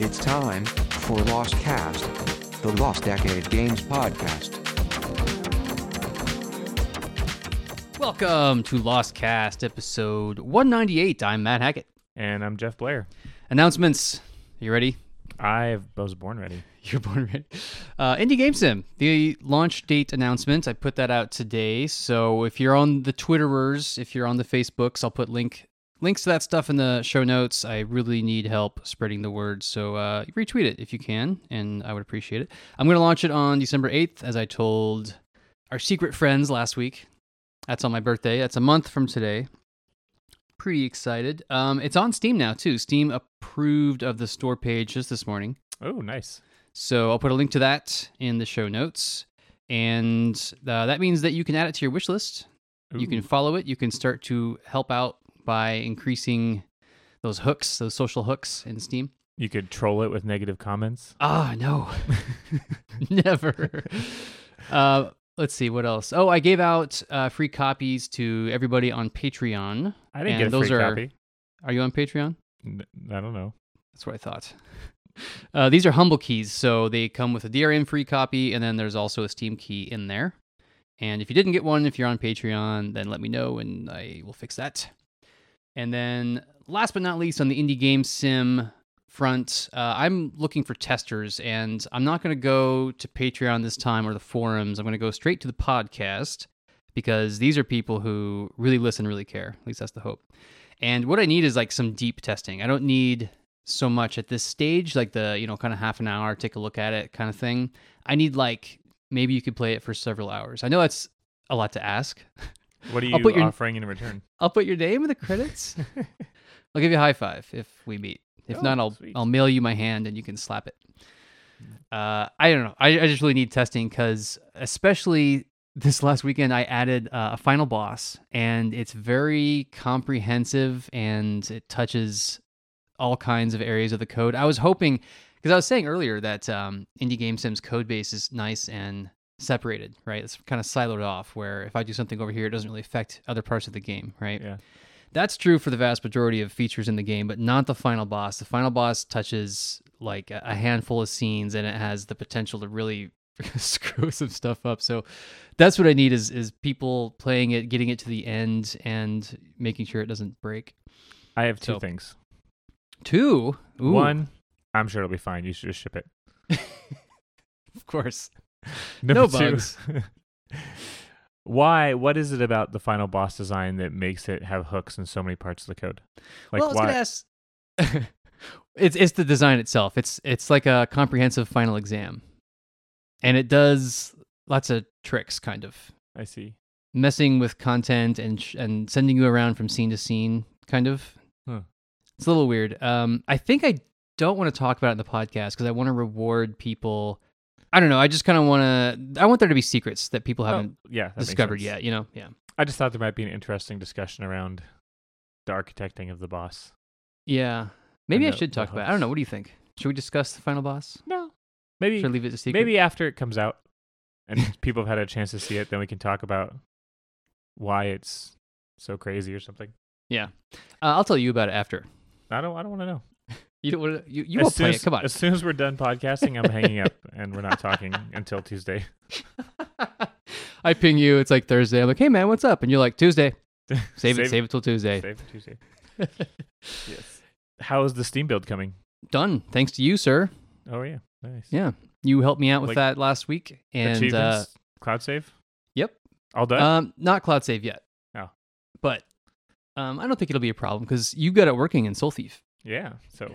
It's time for Lostcast, the Lost Decade Games podcast. Welcome to Lostcast, episode 198. I'm Matt Hackett. And I'm Geoff Blair. Announcements. You ready? I was born ready. You're born ready. Uh, Indie Game Sim, the launch date announcement. I put that out today. So if you're on the Twitterers, if you're on the Facebooks, I'll put link links to that stuff in the show notes. I really need help spreading the word. So uh, retweet it if you can, and I would appreciate it. I'm going to launch it on December 8th, as I told our secret friends last week. That's on my birthday. That's a month from today. Pretty excited. Um, it's on Steam now too. Steam approved of the store page just this morning. Oh, nice. So I'll put a link to that in the show notes, and uh, that means that you can add it to your wish list. You can follow it. You can start to help out by increasing those hooks, those social hooks in Steam. You could troll it with negative comments. Ah, no, never. Uh, let's see what else. Oh, I gave out uh, free copies to everybody on Patreon. I didn't And get a those free are- copy. Are you on Patreon? I don't know. That's what I thought. Uh, these are humble keys, so they come with a DRM free copy, and then there's also a Steam key in there. And if you didn't get one, if you're on Patreon, then let me know, and I will fix that. And then, last but not least, on the indie game sim front, uh, I'm looking for testers, and I'm not going to go to Patreon this time or the forums. I'm going to go straight to the podcast because these are people who really listen, really care. At least that's the hope. And what I need is like some deep testing. I don't need so much at this stage, like the, you know, kind of half an hour, take a look at it kind of thing. I need like maybe you could play it for several hours. I know that's a lot to ask. What are you put your- offering in return? I'll put your name in the credits. I'll give you a high five if we meet. If Oh, not, I'll sweet. I'll mail you my hand and you can slap it. Uh, I don't know. I, I just really need testing because especially this last weekend, I added uh, a final boss and it's very comprehensive and it touches all kinds of areas of the code. I was hoping because I was saying earlier that um, Indie Game Sim's code base is nice and separated, right? It's kind of siloed off where if I do something over here, it doesn't really affect other parts of the game, right? Yeah. That's true for the vast majority of features in the game, but not the final boss. The final boss touches like a handful of scenes and it has the potential to really screw some stuff up. So that's what I need is is people playing it, getting it to the end and making sure it doesn't break. I have two So- things. Two. Ooh, One, I'm sure it'll be fine. You should just ship it. of course. Number No two, bugs. why? What is it about the final boss design that makes it have hooks in so many parts of the code? Like well, I was why? ask. it's it's the design itself. It's it's like a comprehensive final exam, and it does lots of tricks, kind of I see. messing with content and sh- and sending you around from scene to scene, kind of. Huh. It's a little weird. Um, I think I don't want to talk about it in the podcast because I want to reward people. I don't know. I just kind of want to. I want there to be secrets that people haven't Oh, yeah, that discovered yet. You know? Yeah. I just thought there might be an interesting discussion around the architecting of the boss. Yeah. Maybe I the- should talk about. it. I don't know. What do you think? Should we discuss the final boss? No, maybe Should I leave it a secret? maybe after it comes out and people have had a chance to see it, then we can talk about why it's so crazy or something. Yeah, uh, I'll tell you about it after. I don't. I don't want to know. You don't want to. You, you soon play as, it. Come on. As soon as we're done podcasting, I'm hanging up and we're not talking until Tuesday. I ping you. It's like Thursday. I'm like, hey man, what's up? And you're like Tuesday. Save, it. Save- Save it till Tuesday. Save for Tuesday. yes. How is the Steam build coming? Done. Thanks to you, sir. Oh yeah, nice. Yeah, you helped me out with Like, that last week, and uh, cloud save. yep. All done. um, not cloud save yet. Oh. but um, I don't think it'll be a problem because you got it working in Soul Thief. yeah. So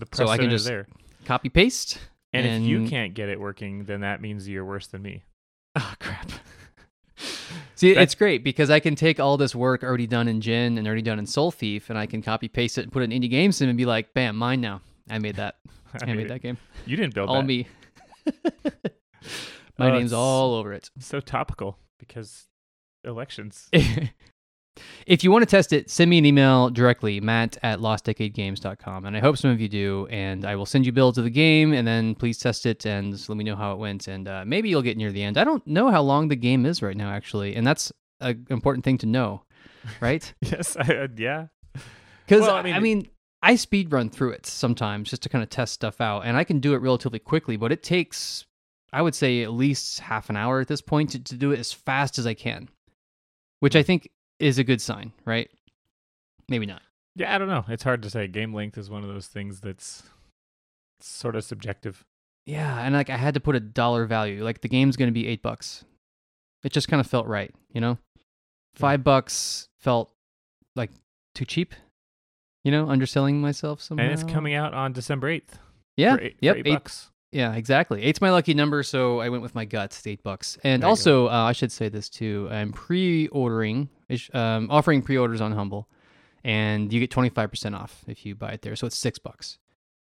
the So I can just- there. Copy paste. And, if you can't get it working, then that means you're worse than me. Oh crap. See, That- it's great because I can take all this work already done in Jin and already done in Soul Thief, and I can copy paste it and put it in indie game sim and be like, "Bam, mine now. I made that. I, made made that game. You didn't build all that. me. My Oh, name's all over it. So topical because elections. If you want to test it, send me an email directly, matt at lostdecadegames.com. And I hope some of you do. And I will send you builds of the game and then please test it and let me know how it went. And uh, maybe you'll get near the end. I don't know how long the game is right now, actually. And that's an important thing to know, right? yes. I, uh, yeah. Because, Well, I I mean, mean, I speed run through it sometimes just to kind of test stuff out, and I can do it relatively quickly, but it takes, I would say, at least half an hour at this point to, to do it as fast as I can, which I think is a good sign, right? Maybe not. Yeah, I don't know. It's hard to say. Game length is one of those things that's sort of subjective. Yeah, and like I had to put a dollar value. Like the game's going to be eight bucks. It just kind of felt right, you know. Five bucks felt like too cheap. You know, underselling myself somehow. And it's coming out on December 8th. Yeah. For eight, yep. eight eight- bucks. Yeah, exactly. Eight's my lucky number, so I went with my guts. Eight bucks. And also, uh, I should say this too. I'm pre-ordering, ish- um, offering pre-orders on Humble, and you get 25% off if you buy it there. So it's six bucks.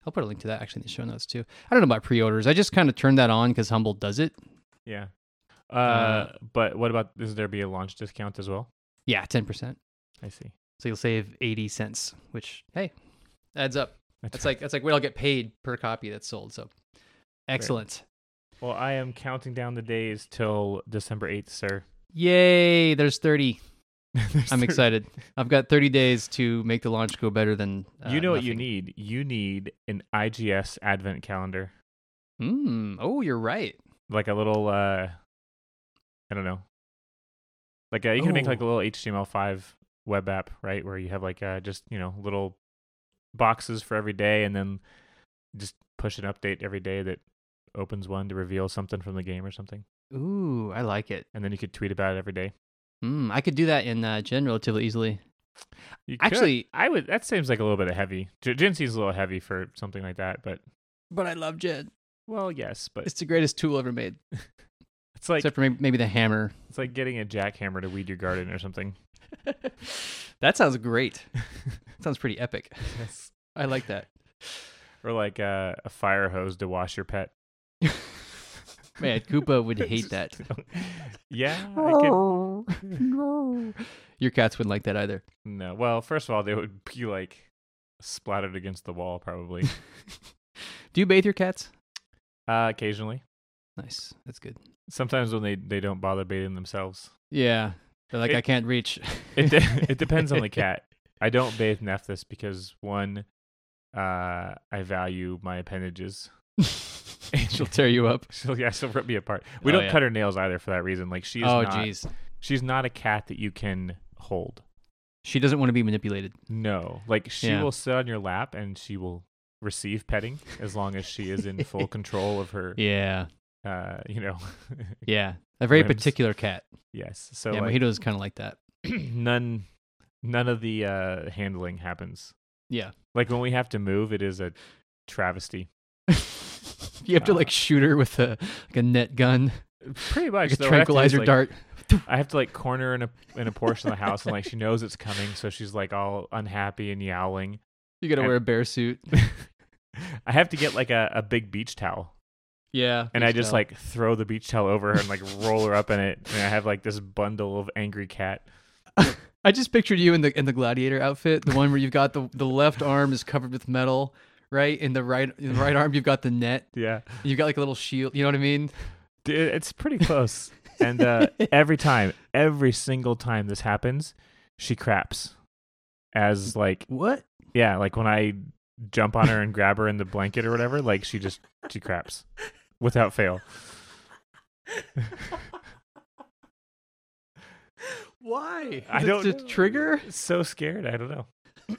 I'll put a link to that actually in the show notes too. I don't know about pre-orders. I just kind of turned that on because Humble does it. Yeah. Uh, Uh, but what about, is there be a launch discount as well? Yeah, 10%. I see. So you'll save 80 cents, which hey, adds up. That's That's like that's like what I'll get paid per copy that's sold. So excellent. Well, I am counting down the days till December 8th, sir. Yay, there's 30. There's I'm excited. I've got 30 days to make the launch go better than uh, you know what you need? You need an IGS advent calendar. Mm, oh, you're right. Like a little, uh, I don't know. Like, uh, you can make like a Oh. little HTML5 web app, right? Where you have like uh, just, you know, little boxes for every day and then just push an update every day that opens one to reveal something from the game or something. Ooh, I like it. And then you could tweet about it every day. Mm, I could do that in uh, Gen relatively easily. You could. Actually- I would. That seems like a little bit of heavy. G- Gen seems a little heavy for something like that, but But I love Gen. well, yes, but It's the greatest tool ever made, it's like except for maybe, maybe the hammer. it's like getting a jackhammer to weed your garden or something. that sounds great. sounds pretty epic. Yes. I like that. Or like uh, a fire hose to wash your pet. Man, Koopa would hate that. yeah, I could. no. Your cats wouldn't like that either. No, well, first of all, they would be like splattered against the wall, probably. Do you bathe your cats? uh, occasionally, Nice. That's good. sometimes when they they don't bother bathing themselves. Yeah. They're like, It- I can't reach. It de- it depends on the cat. I don't bathe Nephthys because one, uh, I value my appendages. She'll tear you up. She'll yeah, she'll rip me apart. We Oh, don't yeah. cut her nails either for that reason. Like she is Oh, not. jeez. She's not a cat that you can hold. She doesn't want to be manipulated. No, like she Yeah. will sit on your lap and she will receive petting as long as she is in full control of her. Yeah. Uh, you know. Yeah. A very Limbs. particular cat. yes. So yeah, like, Mojito's kind of like that. none, none of the uh, handling happens. Yeah. Like when we have to move, it is a travesty. you have to like shoot her with a like a net gun, Pretty much. like a though, what I have to do is, tranquilizer like, dart. I have to like corner her in a in a portion of the house, and like she knows it's coming, so she's like all unhappy and yowling. You got to and- wear a bear suit. I have to get like a, a big beach towel, Yeah. and I just towel. like throw the beach towel over her and like roll her up in it, and I have like this bundle of angry cat. I just pictured you in the in the gladiator outfit, the one where you've got the the left arm is covered with metal, right? In the right in the right arm you've got the net. Yeah, You've got like a little shield. You know what I mean? Dude, it's pretty close. and uh, every time, every single time this happens, she craps. As like What? yeah, like when I jump on her and grab her in the blanket or whatever, like she just she craps without fail. Why? I don't trigger. So scared. I don't know.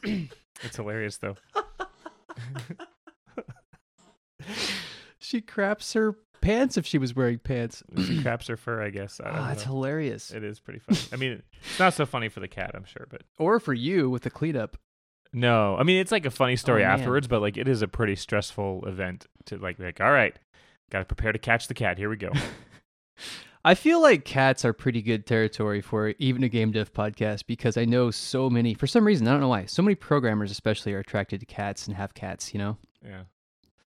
it's hilarious though. She craps her pants if she was wearing pants. She craps her fur, I guess. I Ah, that's know. hilarious. It is pretty funny. I mean, it's not so funny for the cat, I'm sure, but Or for you with the cleanup. no. I mean, it's like a funny story Oh, afterwards, but like it is a pretty stressful event to like like, all right, got to prepare to catch the cat. Here we go. I feel like cats are pretty good territory for even a game dev podcast because I know so many, for some reason, I don't know why, so many programmers especially are attracted to cats and have cats, you know? Yeah,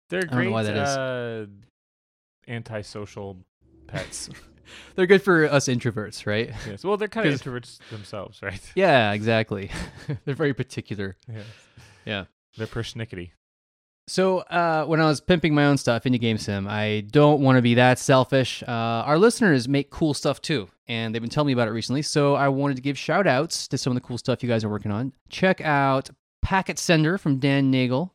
they're great. why that is. Uh, antisocial pets. They're good for us introverts, right? yes. Well, they're kind of introverts themselves, right? Yeah, exactly. They're very particular. Yeah. Yeah. They're persnickety. So uh, when I was pimping my own stuff into GameSim, I don't want to be that selfish. Uh, our listeners make cool stuff too, and they've been telling me about it recently. So I wanted to give shout outs to some of the cool stuff you guys are working on. Check out Packet Sender from Dan Nagle.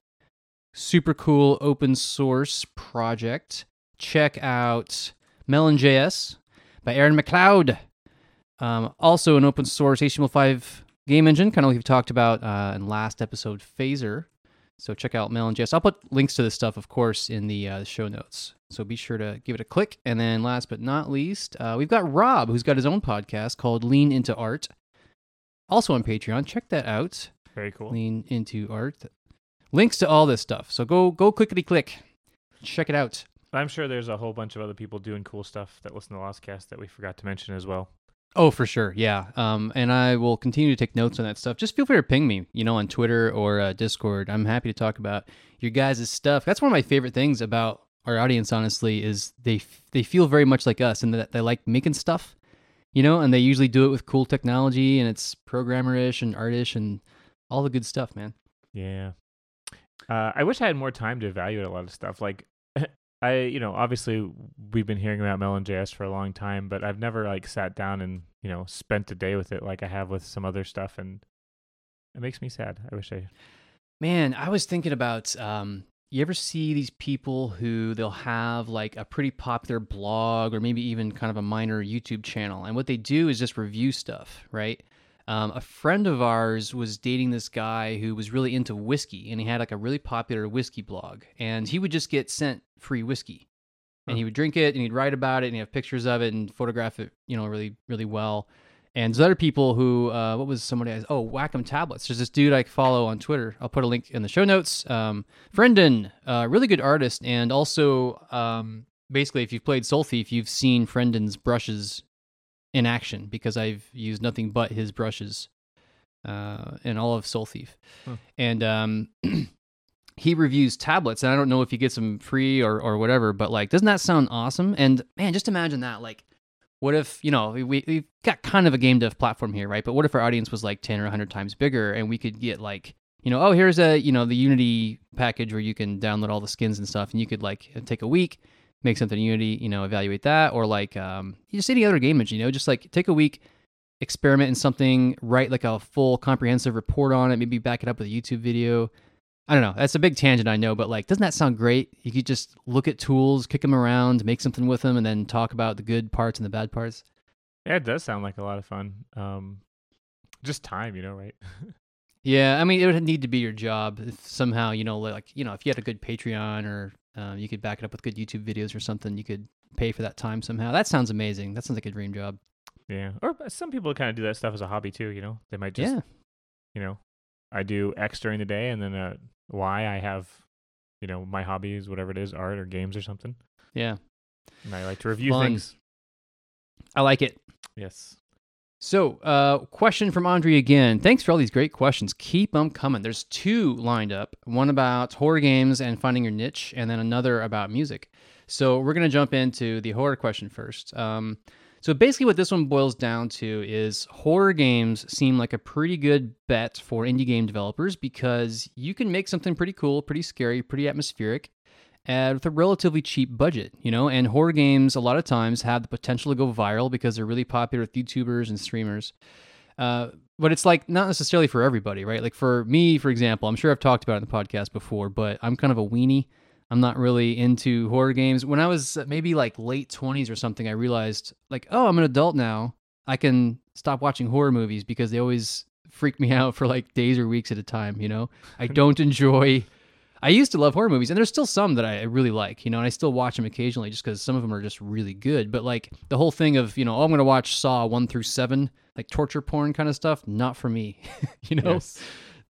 Super cool open source project. Check out Melon.js by Aaron McLeod. Um, also, an open source HTML5 game engine, kind of like we've talked about uh, in last episode, Phaser. So check out Melon.js. I'll put links to this stuff, of course, in the uh, show notes. So be sure to give it a click. And then, last but not least, uh, we've got Rob, who's got his own podcast called Lean Into Art, also on Patreon. Check that out. Very cool. Lean Into Art. Links to all this stuff. So go go clickety click. Check it out. I'm sure there's a whole bunch of other people doing cool stuff that listen to Lostcast that we forgot to mention as well. Oh, for sure, yeah. Um, and I will continue to take notes on that stuff. Just feel free to ping me, you know, on Twitter or uh, Discord. I'm happy to talk about your guys' stuff. That's one of my favorite things about our audience. Honestly, is they they feel very much like us, and that they like making stuff, you know, and they usually do it with cool technology, and it's programmerish and artish and all the good stuff, man. Yeah. Uh, I wish I had more time to evaluate a lot of stuff. Like, I, you know, obviously we've been hearing about Melon.js for a long time, but I've never like sat down and you know spent a day with it like I have with some other stuff, and it makes me sad. I wish I. Man, I was thinking about um, you ever see these people who they'll have like a pretty popular blog or maybe even kind of a minor YouTube channel, and what they do is just review stuff, right? Um, a friend of ours was dating this guy who was really into whiskey, and he had like a really popular whiskey blog, and he would just get sent free whiskey, and he would drink it, and he'd write about it, and he'd have pictures of it, and photograph it, you know, really, really well. And there's other people who, uh, what was somebody? I, oh, Wacom Tablets. There's this dude I follow on Twitter. I'll put a link in the show notes. Um, Frenden, uh, really good artist, and also um, basically, if you've played Soul Thief, you've seen Frenden's brushes in action because I've used nothing but his brushes uh, in all of Soul Thief, Hmm. and um, he reviews tablets. And I don't know if he gets them free or or whatever, but like, doesn't that sound awesome? And man, just imagine that, like. What if, you know, we, we've got kind of a game dev platform here, right? But what if our audience was like 10 or 100 times bigger and we could get like, you know, oh, here's a, you know, the Unity package where you can download all the skins and stuff and you could like take a week, make something in Unity, you know, evaluate that or like um, just any other game engine, you know, just like take a week, experiment in something, write like a full comprehensive report on it, maybe back it up with a YouTube video. I don't know. That's a big tangent, I know, but like, doesn't that sound great? You could just look at tools, kick them around, make something with them, and then talk about the good parts and the bad parts. Yeah, it does sound like a lot of fun. Um, just time, you know, right? Yeah, I mean, it would need to be your job if somehow, you know, like, you know, if you had a good Patreon or um, you could back it up with good YouTube videos or something, you could pay for that time somehow. That sounds amazing. That sounds like a dream job. yeah. Or some people kind of do that stuff as a hobby too. You know, they might just, yeah. you know, I do X during the day, and then uh, Y I have, you know, my hobbies, whatever it is, art or games or something, Yeah. and I like to review Fun. things. I like it. Yes. So, uh, question from Andre again. Thanks for all these great questions. Keep them coming. There's two lined up one about horror games and finding your niche, and then another about music. So, we're going to jump into the horror question first. Um, so, basically, what this one boils down to is horror games seem like a pretty good bet for indie game developers because you can make something pretty cool, pretty scary, pretty atmospheric, and with a relatively cheap budget, you know. And horror games a lot of times have the potential to go viral because they're really popular with YouTubers and streamers. Uh, but it's like not necessarily for everybody, right? Like for me, for example, I'm sure I've talked about it in the podcast before, but I'm kind of a weenie. I'm not really into horror games. When I was uh, maybe like late 20s or something, I realized like, oh, I'm an adult now. I can stop watching horror movies because they always freak me out for like days or weeks at a time, you know? I don't enjoy I used to love horror movies, and there's still some that I really like, you know, and I still watch them occasionally just because some of them are just really good. But like the whole thing of, you know, oh, I'm going to watch Saw 1 through 7, like torture porn kind of stuff, not for me, you know? Yes.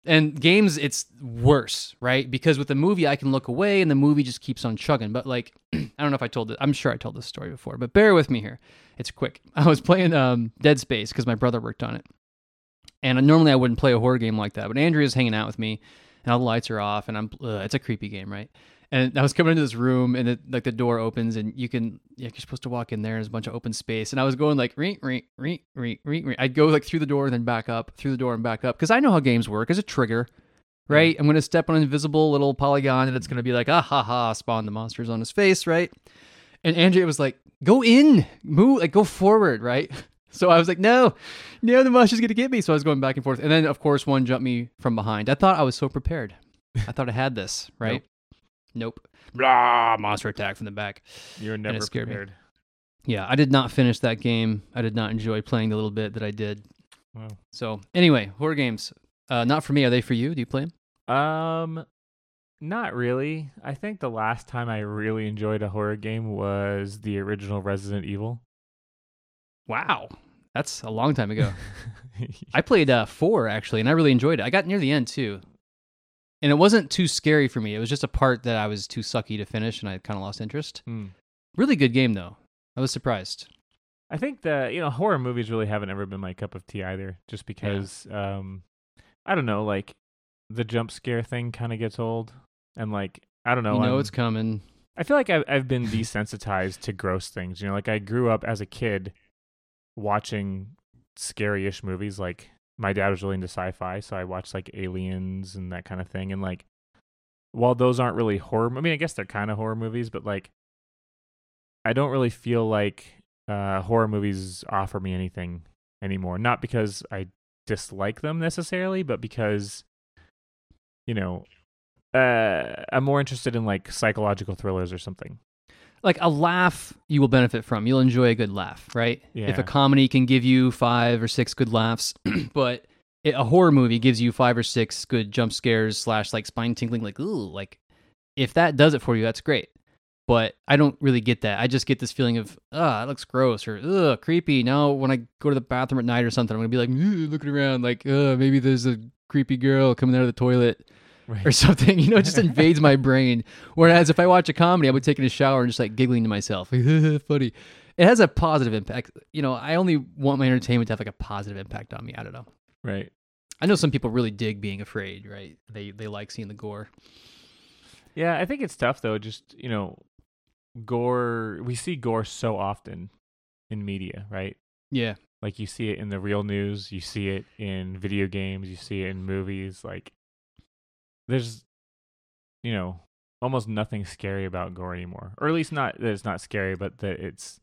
And games, it's worse, right? Because with the movie, I can look away and the movie just keeps on chugging. But like, I don't know if I told it, I'm sure I told this story before, but bear with me here. It's quick. I was playing um, Dead Space because my brother worked on it. And normally I wouldn't play a horror game like that, but Andrea's hanging out with me and all the lights are off and I'm, uh, it's a creepy game, right? And I was coming into this room, and it, like the door opens, and you can yeah, you're supposed to walk in there. There's a bunch of open space, and I was going like ring, ring, ring, ring, ring. I'd go like through the door and then back up, through the door and back up, because I know how games work. As a trigger, right? I'm gonna step on an invisible little polygon, and it's gonna be like ah ha ha, spawn the monsters on his face, right? And Andrea was like, "Go in, move, like go forward, right?" So I was like, no, no, the monster's gonna get me. So I was going back and forth, and then of course one jumped me from behind. I thought I was so prepared. I thought I had this right. Nope. Blah, monster attack from the back. You're never scared me. prepared. Yeah, I did not finish that game. I did not enjoy playing the little bit that I did. Wow. So anyway, horror games. Uh, not for me. Are they for you? Do you play them? Um, not really. I think the last time I really enjoyed a horror game was the original Resident Evil. Wow, that's a long time ago. I played uh, four actually, and I really enjoyed it. I got near the end too, and it wasn't too scary for me. It was just a part that I was too sucky to finish, and I kind of lost interest. Hmm. Really good game though. I was surprised. I think the you know horror movies really haven't ever been my cup of tea either. Just because um, I don't know, like the jump scare thing kind of gets old, and like I don't know, you know I'm- it's coming. I feel like I've I've been desensitized to gross things. You know, like I grew up as a kid watching scary-ish movies. Like my dad was really into sci-fi, so I watched like Aliens and that kind of thing. And like, while those aren't really horror, I mean, I guess they're kind of horror movies, but like, I don't really feel like uh, horror movies offer me anything anymore. Not because I dislike them necessarily, but because you know uh, I'm more interested in like psychological thrillers or something. Like a laugh, you will benefit from. You'll enjoy a good laugh, right? If a comedy can give you five or six good laughs, but it, a horror movie gives you five or six good jump scares slash like spine tingling, like ooh, like if that does it for you, that's great. But I don't really get that. I just get this feeling of ah, it looks gross or ugh, creepy. Now when I go to the bathroom at night or something, I'm gonna be like looking around, like maybe there's a creepy girl coming out of the toilet Right. or something. You know, it just invades my brain. Whereas if I watch a comedy, I'll be taking a shower and just like giggling to myself. Funny. It has a positive impact. You know, I only want my entertainment to have like a positive impact on me. I don't know. Right. I know some people really dig being afraid, right? They they like seeing the gore. Yeah, I think it's tough though. Just you know, gore. We see gore so often in media, right? Yeah. Like you see it in the real news, you see it in video games, you see it in movies. Like there's, you know, almost nothing scary about gore anymore, or at least not that it's not scary, but that it's,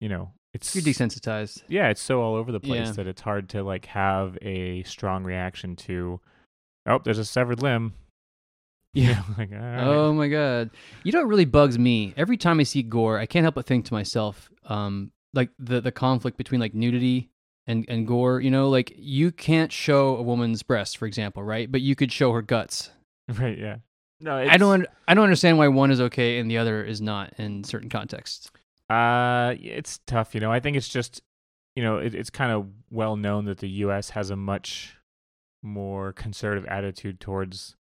you know, it's You're desensitized. yeah, it's so all over the place Yeah. that it's hard to like have a strong reaction to. Oh, there's a severed limb. Yeah. like, all right. Oh my god. You know what really bugs me? Every time I see gore, I can't help but think to myself, um, like the the conflict between like nudity and, and gore, you know, like you can't show a woman's breasts, for example, right? But you could show her guts. right, yeah. No, I don't I don't understand why one is okay and the other is not in certain contexts. Uh, it's tough. You know, I think it's just, you know, it, it's kind of well known that the U.S. has a much more conservative attitude towards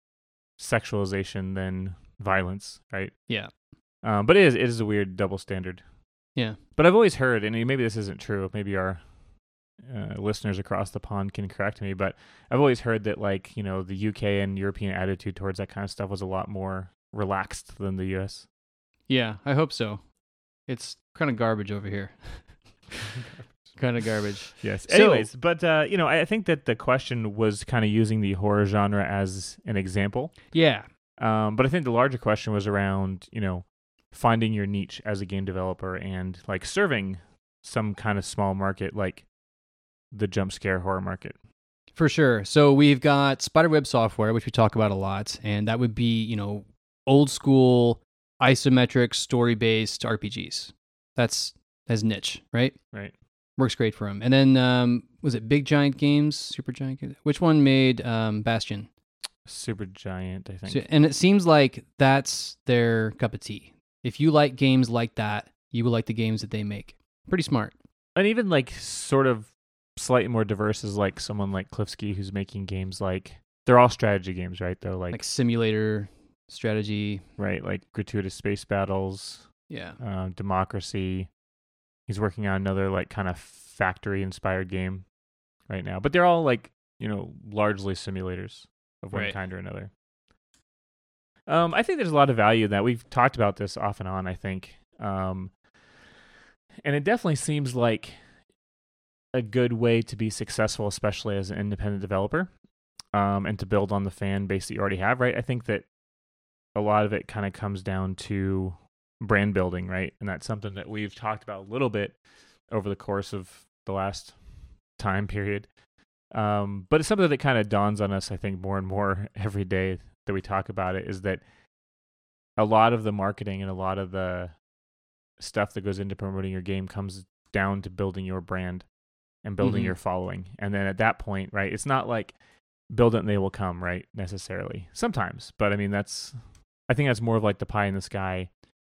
sexualization than violence, right? Yeah. Um, but it is it is a weird double standard. Yeah. But I've always heard, and maybe this isn't true. Maybe our uh, listeners across the pond can correct me, but I've always heard that like you know the UK and European attitude towards that kind of stuff was a lot more relaxed than the U.S. Yeah, I hope so. It's kind of garbage over here. kind of garbage. Yes. So- Anyways, but uh, you know, I I think that the question was kind of using the horror genre as an example. Yeah. Um, but I think the larger question was around, you know, finding your niche as a game developer and like serving some kind of small market like the jump scare horror market. For sure. So we've got Spiderweb software, which we talk about a lot, and that would be, you know, old school isometric story based RPGs. That's that's niche, right? Right. Works great for them. And then um, was it Big Giant Games, Super Giant? Games? Which one made um, Bastion? Super giant, I think. So, and it seems like that's their cup of tea. If you like games like that, you will like the games that they make. Pretty smart. and even like sort of slightly more diverse is like someone like Cliffski who's making games like they're all strategy games, right? Though like, Like simulator strategy. right, like gratuitous space battles, Yeah. uh, democracy. He's working on another like kind of factory inspired game right now, but they're all like you know largely simulators of one Right. kind or another. Um, I think there's a lot of value in that. We've talked about this off and on. I think, um, and it definitely seems like a good way to be successful, especially as an independent developer, um, and to build on the fan base that you already have. Right. I think that a lot of it kind of comes down to brand building, right? And that's something that we've talked about a little bit over the course of the last time period. Um, but it's something that kind of dawns on us, I think, more and more every day that we talk about it is that a lot of the marketing and a lot of the stuff that goes into promoting your game comes down to building your brand and building Mhm. your following. And then at that point, right, it's not like build it and they will come, right? Necessarily. Sometimes. But I mean that's I think that's more of like the pie in the sky.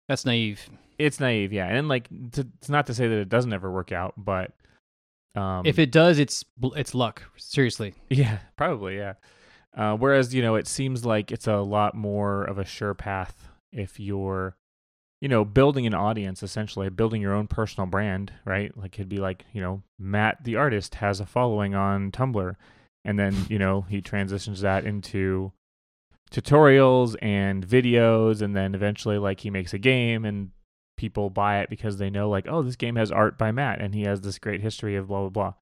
That's naive. It's naive, yeah. And like to, it's not to say that it doesn't ever work out, but um if it does, it's it's luck. Seriously. Yeah, probably, yeah. Uh, whereas, you know, it seems like it's a lot more of a sure path if you're, you know, building an audience, essentially, building your own personal brand, right? Like it'd be like, you know, Matt the artist has a following on Tumblr. And then, you know, he transitions that into tutorials and videos. And then eventually, like, he makes a game and people buy it because they know, like, oh, this game has art by Matt and he has this great history of blah, blah, blah.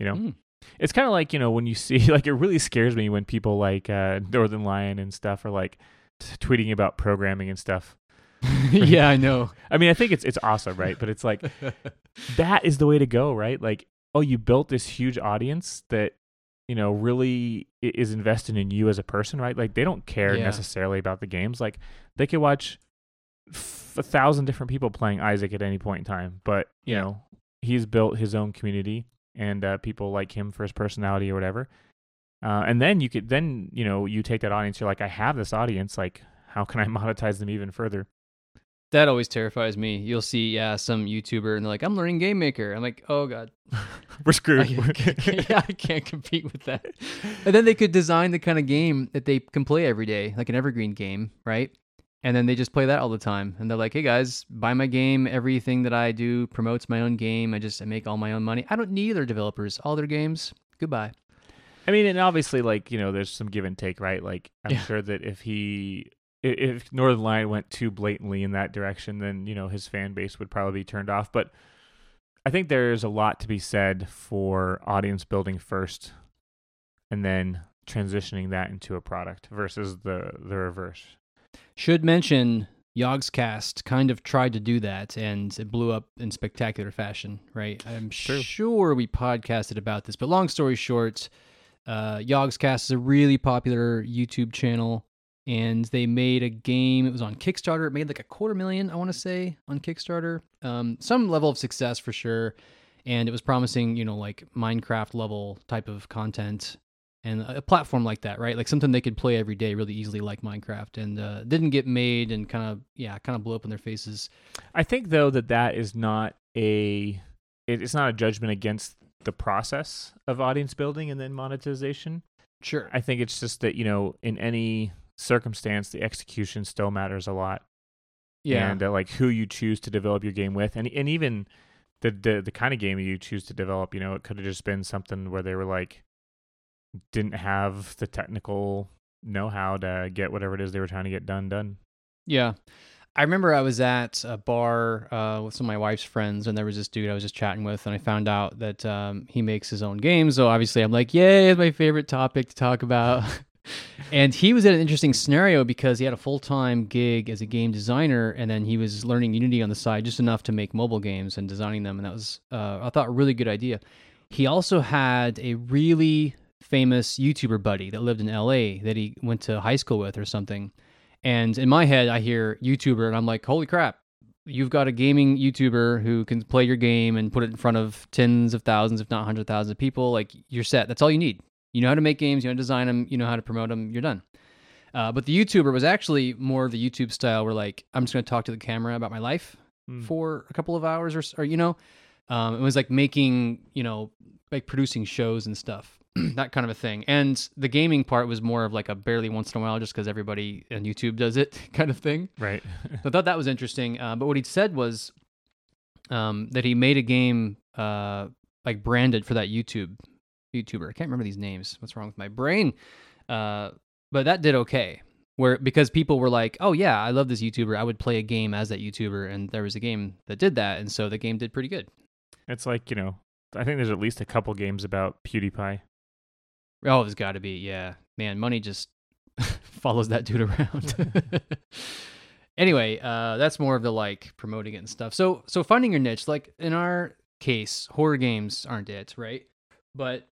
You know? Mm. it's kind of like you know when you see like it really scares me when people like uh northern lion and stuff are like t- tweeting about programming and stuff yeah, I know. i mean i think it's it's awesome right? But it's like that is the way to go right? Like oh you built this huge audience that you know really is invested in you as a person right? Like they don't care Yeah. necessarily about the games. Like they could watch f- a thousand different people playing isaac at any point in time but you Yeah. know he's built his own community and uh, people like him for his personality or whatever. Uh, and then you could then you know you take that audience you're like i have this audience. Like how can i monetize them even further That always terrifies me. You'll see, yeah, some YouTuber and they're like, "I'm learning Game Maker." I'm like, "Oh God, we're I screwed can't, yeah, I can't compete with that." And then they could design the kind of game that they can play every day, like an evergreen game, right? And then they just play that all the time. And they're like, "Hey guys, buy my game. Everything that I do promotes my own game. I just I make all my own money. I don't need their developers. All their games. Goodbye." I mean, and obviously, like you know, there's some give and take, right? Like, I'm Yeah. sure that if he, i- if Northern Lion went too blatantly in that direction, then you know his fan base would probably be turned off. But I think there's a lot to be said for audience building first, and then transitioning that into a product versus the the reverse. Should mention Yogscast kind of tried to do that and it blew up in spectacular fashion, right? I'm True. sure we podcasted about this, but long story short, uh, Yogscast is a really popular YouTube channel and they made a game. It was on Kickstarter. It made like a quarter million, I want to say, on Kickstarter. Um, some level of success for sure. And it was promising, you know, like Minecraft level type of content and a platform like that, right? Like something they could play every day really easily, like Minecraft, and uh, didn't get made and kind of yeah, kind of blew up in their faces. I think though that that is not a it's not a judgment against the process of audience building and then monetization. Sure. I think it's just that you know in any circumstance the execution still matters a lot. yeah. and uh, like who you choose to develop your game with, and and even the the the kind of game you choose to develop. You know, it could have just been something where they were like didn't have the technical know-how to get whatever it is they were trying to get done done. Yeah. I remember I was at a bar uh, with some of my wife's friends, and there was this dude I was just chatting with, and I found out that um, he makes his own games. So obviously, I'm like, "Yay, it's my favorite topic to talk about." and he was in an interesting scenario because he had a full time gig as a game designer, and then he was learning Unity on the side just enough to make mobile games and designing them, and that was, uh, I thought, a really good idea. He also had a really famous YouTuber buddy that lived in LA that he went to high school with or something. And in my head, I hear YouTuber, and I'm like, holy crap, you've got a gaming YouTuber who can play your game and put it in front of tens of thousands, if not hundred thousands of people. Like, you're set. That's all you need. You know how to make games, you know how to design them, you know how to promote them, you're done. Uh, but the YouTuber was actually more of the YouTube style where, like, I'm just going to talk to the camera about my life Hmm. for a couple of hours or, or you know, um, it was like making, you know, like producing shows and stuff, that kind of a thing. And the gaming part was more of like a barely once in a while, just because everybody on YouTube does it kind of thing. Right. So I thought that was interesting. Uh, but what he said was um, that he made a game uh, like branded for that YouTube YouTuber. I can't remember these names. What's wrong with my brain? Uh, but that did okay. Where because people were like, "Oh yeah, I love this YouTuber. I would play a game as that YouTuber," and there was a game that did that, and so the game did pretty good. it's like you know, I think there's at least a couple games about PewDiePie. Oh, there's got to be. Yeah, man, money just follows that dude around. anyway, uh, that's more of the like promoting it and stuff. So, so finding your niche, like in our case. Horror games aren't it, right? But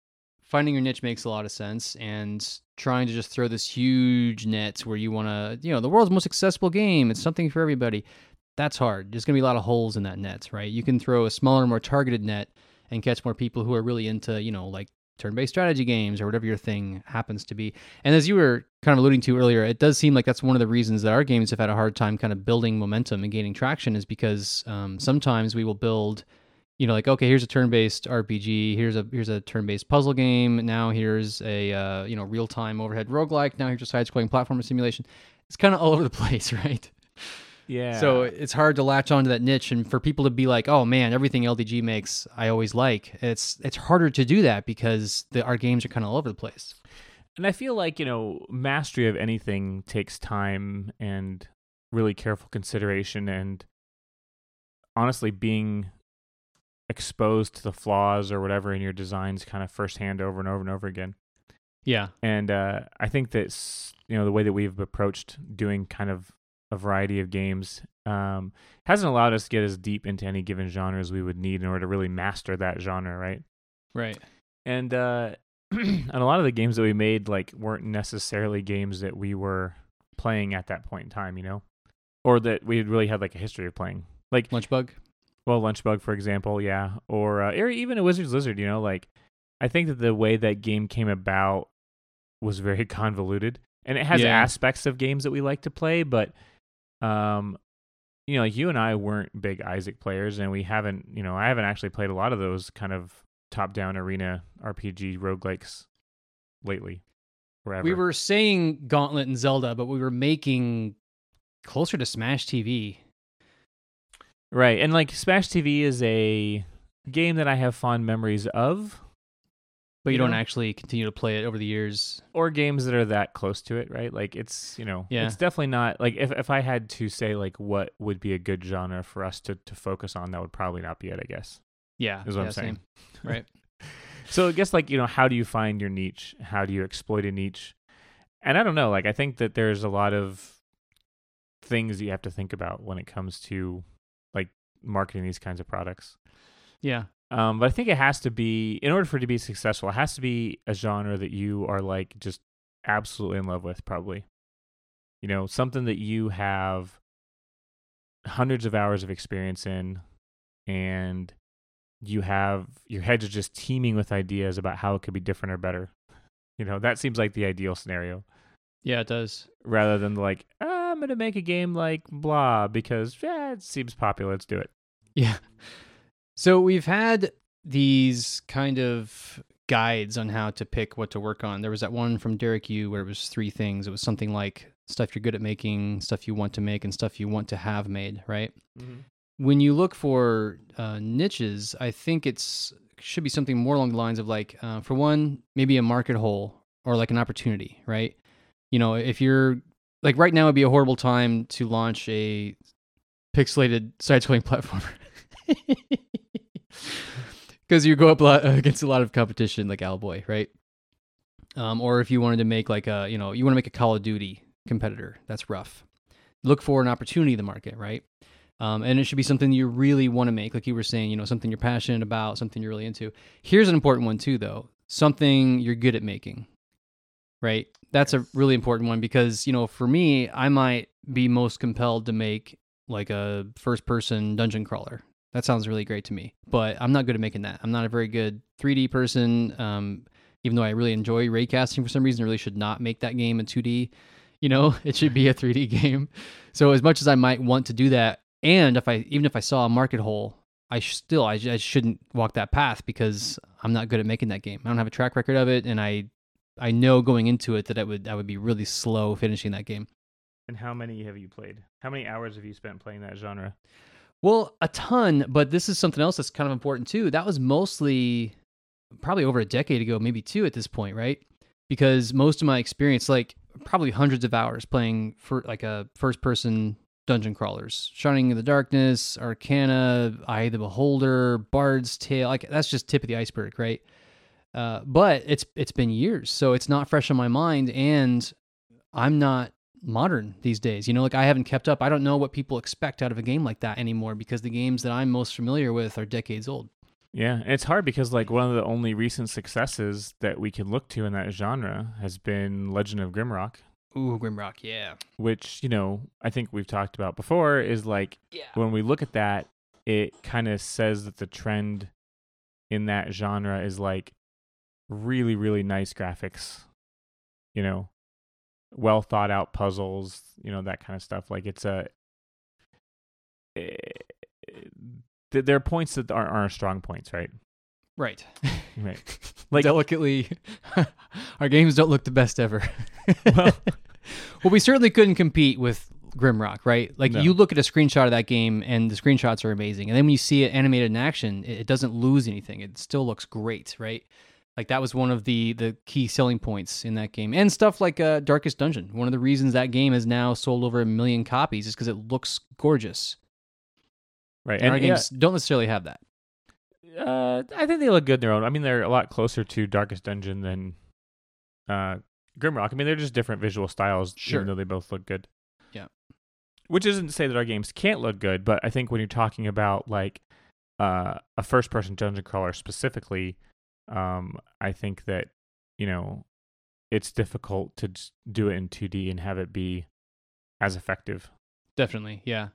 finding your niche makes a lot of sense and trying to just throw this huge net where you want to, you know, the world's most accessible game, it's something for everybody. That's hard. There's going to be a lot of holes in that net, right? You can throw a smaller, more targeted net and catch more people who are really into, you know, like turn-based strategy games or whatever your thing happens to be. And as you were kind of alluding to earlier, it does seem like that's one of the reasons that our games have had a hard time kind of building momentum and gaining traction is because um, sometimes we will build you know like okay here's a turn-based rpg here's a here's a turn-based puzzle game now here's a uh, you know real-time overhead roguelike now here's a side-scrolling platformer simulation. It's kind of all over the place right? Yeah. so it's hard to latch onto that niche and for people to be like oh man everything ldg makes i always like it's it's harder to do that because the, our games are kind of all over the place. And I feel like, you know, mastery of anything takes time and really careful consideration and honestly being exposed to the flaws or whatever in your designs kind of firsthand over and over and over again. yeah. And uh, I think that, you know, the way that we've approached doing kind of a variety of games um, hasn't allowed us to get as deep into any given genre as we would need in order to really master that genre, right? right. And uh and a lot of the games that we made like weren't necessarily games that we were playing at that point in time you know? Or that we had really had like a history of playing. Like lunchbug well lunchbug for example yeah or uh, or even a wizard's lizard you know like i think that the way that game came about was very convoluted and it has Yeah. aspects of games that we like to play but um you know like you and i weren't big isaac players and we haven't you know i haven't actually played a lot of those kind of top down arena rpg roguelikes lately wherever we were saying gauntlet and zelda but we were making closer to smash tv right and like smash tv is a game that i have fond memories of but you, You don't know? actually continue to play it over the years or games that are that close to it, right? Like it's you know, Yeah. it's definitely not like if if I had to say like what would be a good genre for us to to focus on, that would probably not be it. I guess yeah is what yeah, I'm saying. same. right So I guess like you know, how do you find your niche? How do you exploit a niche? And I don't know. Like I think that there's a lot of things you have to think about when it comes to like marketing these kinds of products. yeah Um, but I think it has to be, in order for it to be successful, it has to be a genre that you are like just absolutely in love with, probably. You know, something that you have hundreds of hours of experience in, and you have your head is just teeming with ideas about how it could be different or better. You know, that seems like the ideal scenario yeah it does rather than like, "Ah, going to make a game like blah because yeah, it seems popular. Let's do it. Yeah. So we've had these kind of guides on how to pick what to work on. There was that one from Derek Yu where it was three things. It was something like stuff you're good at making, stuff you want to make, and stuff you want to have made, right? When you look for uh, niches, I think it's should be something more along the lines of like, uh, for one, maybe a market hole or like an opportunity, right? You know, if you're like right now, would be a horrible time to launch a pixelated side-scrolling platformer because you go up lot, against a lot of competition like Owlboy, right? Um, or if you wanted to make like a, you know, you want to make a Call of Duty competitor, that's rough. Look for an opportunity in the market, right? Um, and it should be something you really want to make, like you were saying, you know, something you're passionate about, something you're really into. Here's an important one too, though: something you're good at making, right? That's a really important one because you know, for me, I might be most compelled to make like a first-person dungeon crawler. That sounds really great to me, but I'm not good at making that. I'm not a very good 3D person. Um, even though I really enjoy raycasting for some reason, I really should not make that game in 2D. You know, it should be a 3D game. So as much as I might want to do that, and if I even if I saw a market hole, I still I, I shouldn't walk that path because I'm not good at making that game. I don't have a track record of it, and I I know going into it that I would I would be really slow finishing that game. And how many have you played? How many hours have you spent playing that genre? Well, a ton, but this is something else that's kind of important too. That was mostly probably over a decade ago, maybe two at this point, right? Because most of my experience, like probably hundreds of hours playing for like a first person dungeon crawlers, Shining in the Darkness, Arcana, Eye of the Beholder, Bard's Tale, like that's just tip of the iceberg, right? Uh, but it's it's been years, so it's not fresh on my mind, and I'm not modern these days. You know, like I haven't kept up. I don't know what people expect out of a game like that anymore because the games that I'm most familiar with are decades old. Yeah, and it's hard because like one of the only recent successes that we can look to in that genre has been Legend of Grimrock, Ooh, Grimrock, yeah. which you know I think we've talked about before. Is like Yeah. when we look at that, it kind of says that the trend in that genre is like really, really nice graphics, you know, well thought out puzzles, you know, that kind of stuff. Like it's a, eh, th- there are points that aren't, aren't strong points, right? Right. Right. Like- delicately, our games don't look the best ever. Well- well, we certainly couldn't compete with Grimrock, right? Like No. you look at a screenshot of that game, and the screenshots are amazing, and then when you see it animated in action, it, it doesn't lose anything. It still looks great, right? Like that was one of the the key selling points in that game, and stuff like uh, Darkest Dungeon. One of the reasons that game has now sold over a million copies is because it looks gorgeous. Right. And, our yeah, games don't necessarily have that. uh, I think they look good in their own. I mean, they're a lot closer to Darkest Dungeon than uh, Grimrock. I mean, they're just different visual styles, Sure. even though they both look good. Yeah. Which isn't to say that our games can't look good, but I think when you're talking about like uh, a first-person dungeon crawler specifically, um, I think that you know it's difficult to do it in 2D and have it be as effective. Definitely, yeah.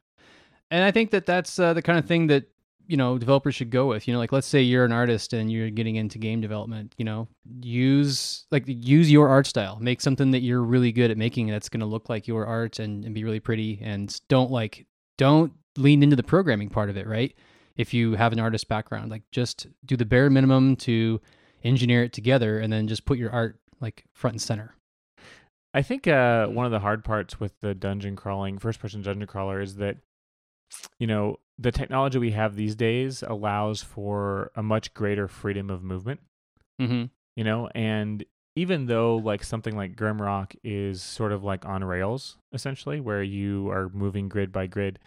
And I think that that's uh, the kind of thing that you know developers should go with. You know, like let's say you're an artist and you're getting into game development. You know, use like use your art style. Make something that you're really good at making that's going to look like your art and, and be really pretty. And don't like don't lean into the programming part of it. Right? If you have an artist background, like just do the bare minimum to engineer it together, and then just put your art like front and center. I think uh, one of the hard parts with the dungeon crawling, first person dungeon crawler, is that, you know, the technology we have these days allows for a much greater freedom of movement, Mm-hmm. you know, and even though like something like Grimrock is sort of like on rails, essentially, where you are moving grid by grid,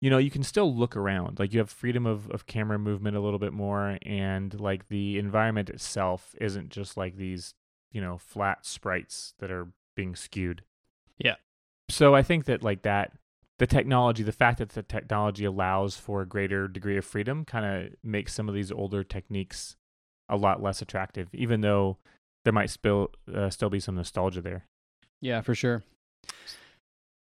you know, you can still look around. Like you have freedom of, of camera movement a little bit more, and like the environment itself isn't just like these, you know, flat sprites that are being skewed. Yeah. So I think that like that, the technology, the fact that the technology allows for a greater degree of freedom, kind of makes some of these older techniques a lot less attractive, even though there might still uh, still be some nostalgia there. Yeah, for sure.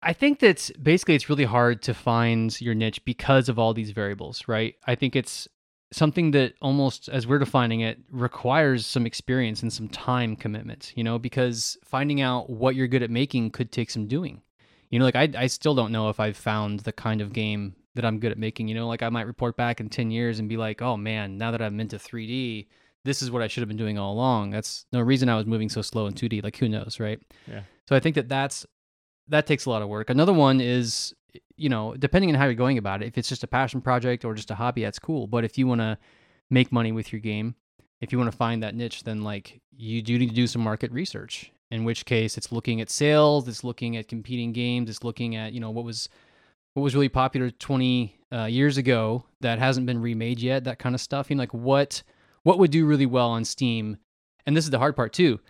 I think that basically it's really hard to find your niche because of all these variables, right? I think it's something that almost as we're defining it requires some experience and some time commitment, you know, because finding out what you're good at making could take some doing. You know, like I I still don't know if I've found the kind of game that I'm good at making, you know, like I might report back in 10 years and be like, "Oh man, now that I'm into 3D, this is what I should have been doing all along." That's no reason I was moving so slow in 2D, like who knows, right? Yeah. So I think that that's that takes a lot of work. Another one is, you know, depending on how you're going about it, if it's just a passion project or just a hobby, that's cool. But if you want to make money with your game, if you want to find that niche, then like you do need to do some market research. In which case, it's looking at sales, it's looking at competing games, it's looking at you know what was what was really popular 20 uh, years ago that hasn't been remade yet, that kind of stuff. You know, like what what would do really well on Steam, and this is the hard part too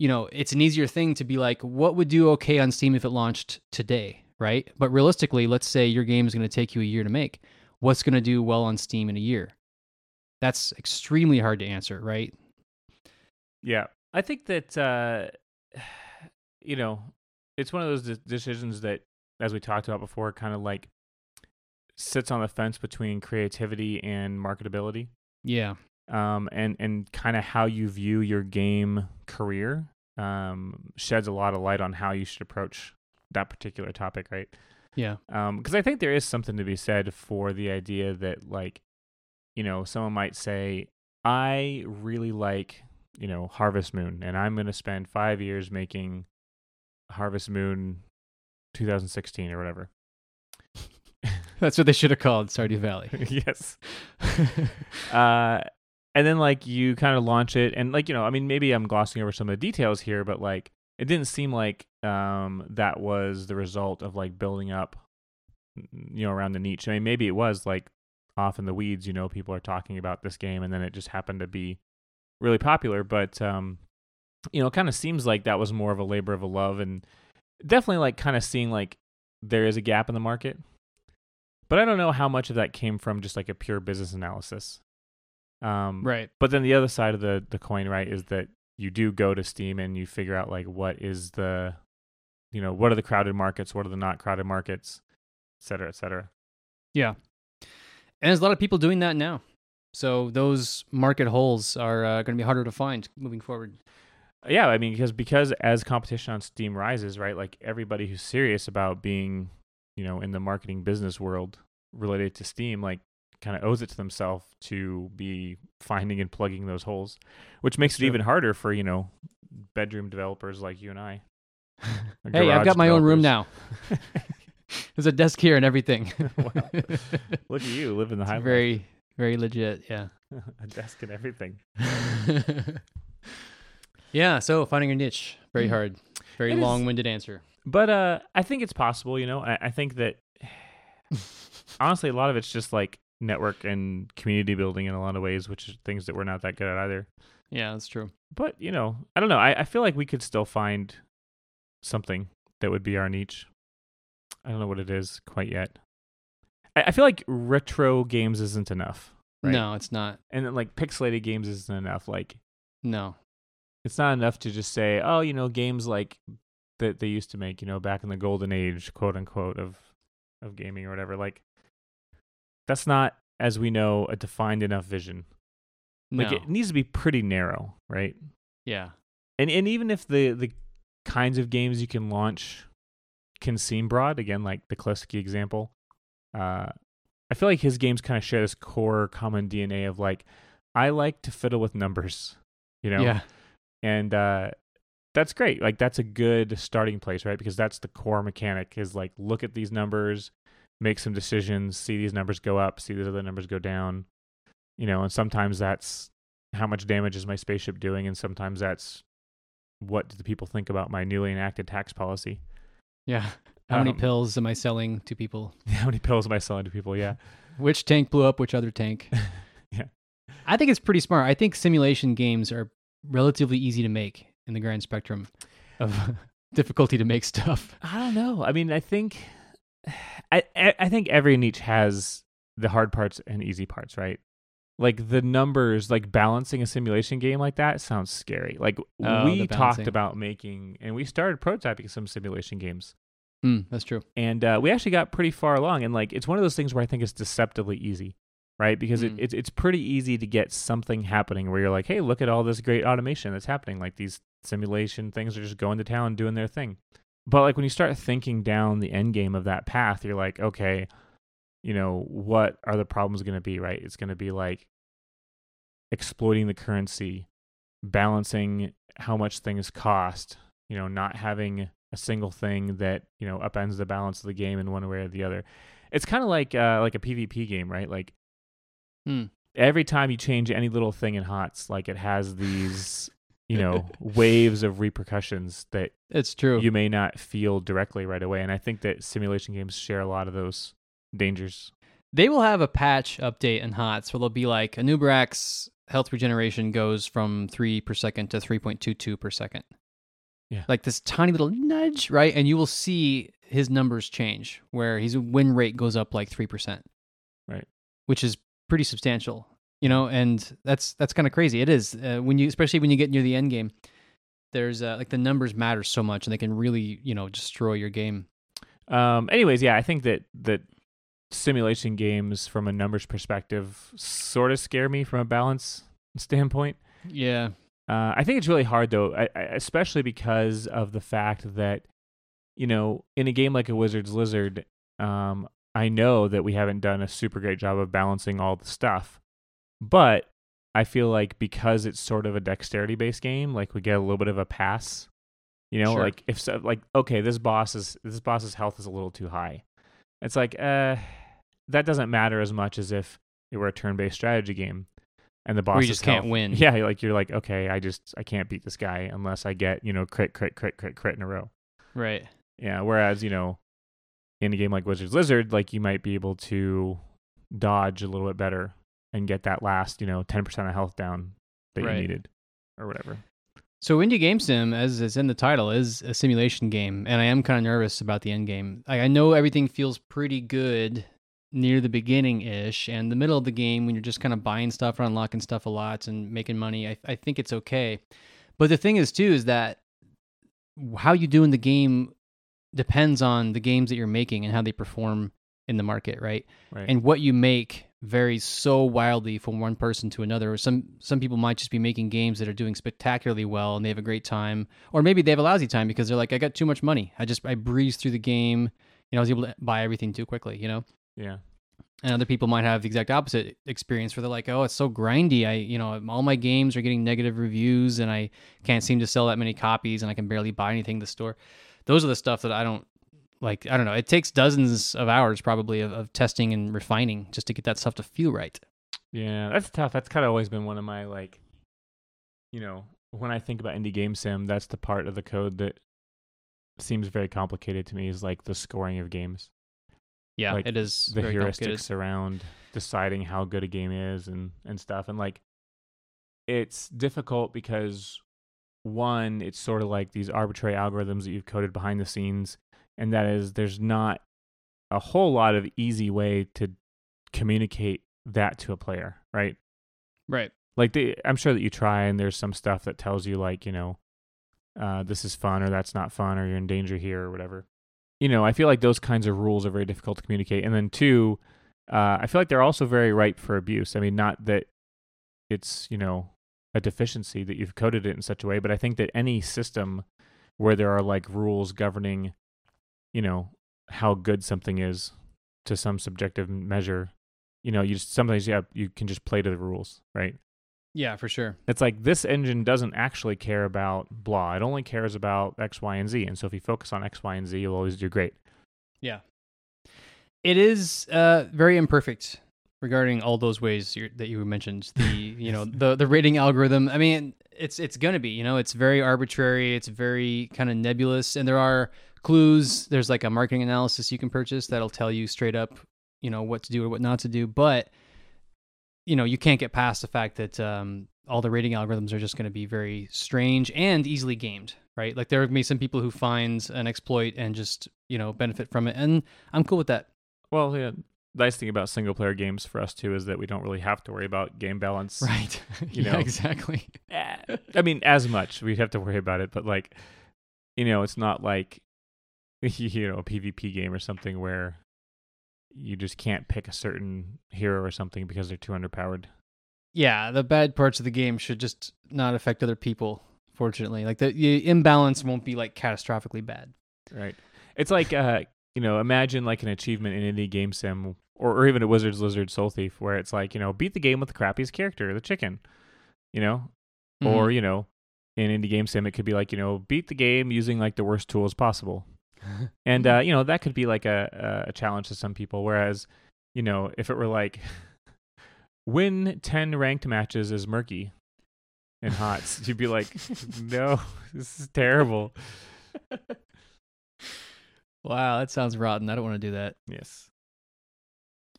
you know, it's an easier thing to be like, what would do okay on Steam if it launched today, right? But realistically, let's say your game is going to take you a year to make. What's going to do well on Steam in a year? That's extremely hard to answer, right? Yeah, I think that uh, you know it's one of those de- decisions that, as we talked about before, kind of like sits on the fence between creativity and marketability. Yeah. Um, and and kind of how you view your game career um, sheds a lot of light on how you should approach that particular topic, right? Yeah. Because I think there is something to be said for the idea that, like, you know, someone might say, "I really like, you know, Harvest Moon, and I'm going to spend five years making Harvest Moon 2016 or whatever." That's what they should have called Stardew Valley. yes. uh and then like you kind of launch it and like you know i mean maybe i'm glossing over some of the details here but like it didn't seem like um that was the result of like building up you know around the niche i mean maybe it was like off in the weeds you know people are talking about this game and then it just happened to be really popular but um you know it kind of seems like that was more of a labor of a love and definitely like kind of seeing like there is a gap in the market but I don't know how much of that came from just like a pure business analysis. Um, Right. But then the other side of the the coin, right, is that you do go to Steam and you figure out like what is the, you know, what are the crowded markets, what are the not crowded markets, et cetera, et cetera. Yeah. And there's a lot of people doing that now. So those market holes are uh, going to be harder to find moving forward. Yeah, I mean, because because as competition on Steam rises, right, like everybody who's serious about being, you know, in the marketing business world related to Steam, like kind of owes it to themselves to be finding and plugging those holes, which makes it even harder for you know bedroom developers like you and I. Hey, I've got my own room now. There's a desk here and everything. Wow. Look at you living the high It's very, very legit. Yeah. a desk and everything. yeah. So finding your niche very Mm. hard. Very It is- long-winded answer. But uh, I think it's possible. You know, I, I think that honestly, a lot of it's just like network and community building in a lot of ways, which is things that we're not that good at either. Yeah, that's true. But you know, I don't know. I, I feel like we could still find something that would be our niche. I don't know what it is quite yet. I, I feel like retro games isn't enough, right? No, it's not. and then like pixelated games isn't enough. Like No. it's not enough to just say, oh, you know, games like that they used to make, you know, back in the golden age, quote unquote, of of gaming or whatever. Like that's not, as we know, a defined enough vision. No. Like it needs to be pretty narrow, right? yeah. And and even if the the kinds of games you can launch can seem broad, again, like the Cliffski example, uh, I feel like his games kind of share this core common DNA of like, I like to fiddle with numbers, you know, Yeah. and uh, that's great. Like that's a good starting place, right? Because that's the core mechanic is like look at these numbers, make some decisions, see these numbers go up, see these other numbers go down, you know. And sometimes that's how much damage is my spaceship doing, and sometimes that's what do the people think about my newly enacted tax policy? Yeah. How many Um, pills am I selling to people? How many pills am I selling to people? Yeah, Which tank blew up which other tank? Yeah. I think it's pretty smart. I think simulation games are relatively easy to make in the grand spectrum of difficulty to make stuff. I don't know. I mean, I think I I think every niche has the hard parts and easy parts, right? Like the numbers, like balancing a simulation game like that sounds scary. Like Oh, we talked about making, and we started prototyping some simulation games, Hmm, that's true. and uh, we actually got pretty far along. And like, it's one of those things where I think it's deceptively easy, right? Because it, Mm. it's it's pretty easy to get something happening where you're like, hey, look at all this great automation that's happening. Like these simulation things are just going to town doing their thing. But like when you start thinking down the end game of that path, you're like, okay, you know, what are the problems going to be, right? It's going to be like exploiting the currency, balancing how much things cost, you know, not having a single thing that, you know, upends the balance of the game in one way or the other. It's kind of like uh like a PvP game, right? Like Hmm. every time you change any little thing in HOTS, like it has these, you know, waves of repercussions that It's true. you may not feel directly right away. And I think that simulation games share a lot of those dangers. they will have a patch update in HOTS where they'll be like, Anub'arak health regeneration goes from 3 per second to 3.22 per second. Yeah. Like this tiny little nudge, right? And you will see his numbers change where his win rate goes up like 3%. Right. Which is pretty substantial, you know, and that's that's kind of crazy. It is. Uh, when you especially when you get near the end game, there's uh, like the numbers matter so much and they can really, you know, destroy your game. Um, anyways, yeah, I think that that simulation games from a numbers perspective sort of scare me from a balance standpoint. Yeah. Uh, I think it's really hard though, I, I, especially because of the fact that you know, in a game like a Wizard's Lizard, um, I know that we haven't done a super great job of balancing all the stuff, but I feel like because it's sort of a dexterity based game, like we get a little bit of a pass. You know, Sure. like if so, like okay, this boss is this boss's health is a little too high. It's like uh, that doesn't matter as much as if it were a turn based strategy game, and the boss Where just can't win. Yeah, like you're like okay, I just I can't beat this guy unless I get you know crit crit crit crit crit in a row. Right. Yeah. Whereas, you know, in a game like Wizard's Lizard, like you might be able to dodge a little bit better and get that last, you know, 10% of health down that Right. you needed or whatever. So Indie Game Sim, as is in the title, is a simulation game, and I am kind of nervous about the end game. Like, I know everything feels pretty good near the beginning ish and the middle of the game when you're just kind of buying stuff or unlocking stuff a lot and making money, I, I think it's okay. But the thing is, too, is that how you do in the game depends on the games that you're making and how they perform in the market, right? Right. And what you make varies so wildly from one person to another. Some some people might just be making games that are doing spectacularly well and they have a great time, or maybe they have a lousy time because they're like, I got too much money. I just I breezed through the game. You know, I was able to buy everything too quickly. You know, yeah. and other people might have the exact opposite experience where they're like, oh, it's so grindy. I you know all my games are getting negative reviews and I can't seem to sell that many copies and I can barely buy anything in the store. Those are the stuff that I don't like. I don't know. It takes dozens of hours probably of, of testing and refining just to get that stuff to feel right. Yeah, that's tough. That's kind of always been one of my like, you know, when I think about indie game sim, that's the part of the code that seems very complicated to me. Is like the scoring of games, Yeah, Like, it is the heuristics around deciding how good a game is and and stuff, and like, it's difficult because one, it's sort of like these arbitrary algorithms that you've coded behind the scenes, and that is there's not a whole lot of easy way to communicate that to a player, right? Right. like they, I'm sure that you try and there's some stuff that tells you like, you know, uh, this is fun or that's not fun or you're in danger here or whatever. You know, I feel like those kinds of rules are very difficult to communicate. And then two, uh, I feel like they're also very ripe for abuse. I mean, not that it's, you know, a deficiency that you've coded it in such a way, but I think that any system where there are like rules governing, you know, how good something is to some subjective measure, you know, you just sometimes yeah, you can just play to the rules, right? Yeah, for sure. It's like this engine doesn't actually care about blah. It only cares about X, Y, and Z. And so if you focus on X, Y, and Z, you'll always do great. Yeah. It is uh, very imperfect regarding all those ways that you mentioned. The you know the the rating algorithm. I mean, it's it's gonna be you know it's very arbitrary. It's very kind of nebulous, and there are clues. There's like a marketing analysis you can purchase that'll tell you straight up you know what to do or what not to do. But you know you can't get past the fact that um, all the rating algorithms are just going to be very strange and easily gamed. Right? Like there may be some people who find an exploit and just you know benefit from it, and I'm cool with that. Well, yeah. Nice thing about single player games for us too is that we don't really have to worry about game balance. Right. You yeah, know. exactly. Eh, I mean, as much we'd have to worry about it, but like, you know, it's not like you know a PvP game or something where you just can't pick a certain hero or something because they're too underpowered. Yeah, the bad parts of the game should just not affect other people. Fortunately, like the, the imbalance won't be like catastrophically bad. Right. It's like uh, you know, imagine like an achievement in indie game sim or, or even a Wizards Lizard Soul Thief where it's like, you know, beat the game with the crappiest character, the chicken. You know? Or, Mhm. you know, in indie game sim it could be like, you know, beat the game using like the worst tools possible. And uh, you know, that could be like a a challenge to some people whereas, you know, if it were like win 10 ranked matches is murky and hot, you'd be like, "No, this is terrible." wow, that sounds rotten. I don't want to do that. Yes.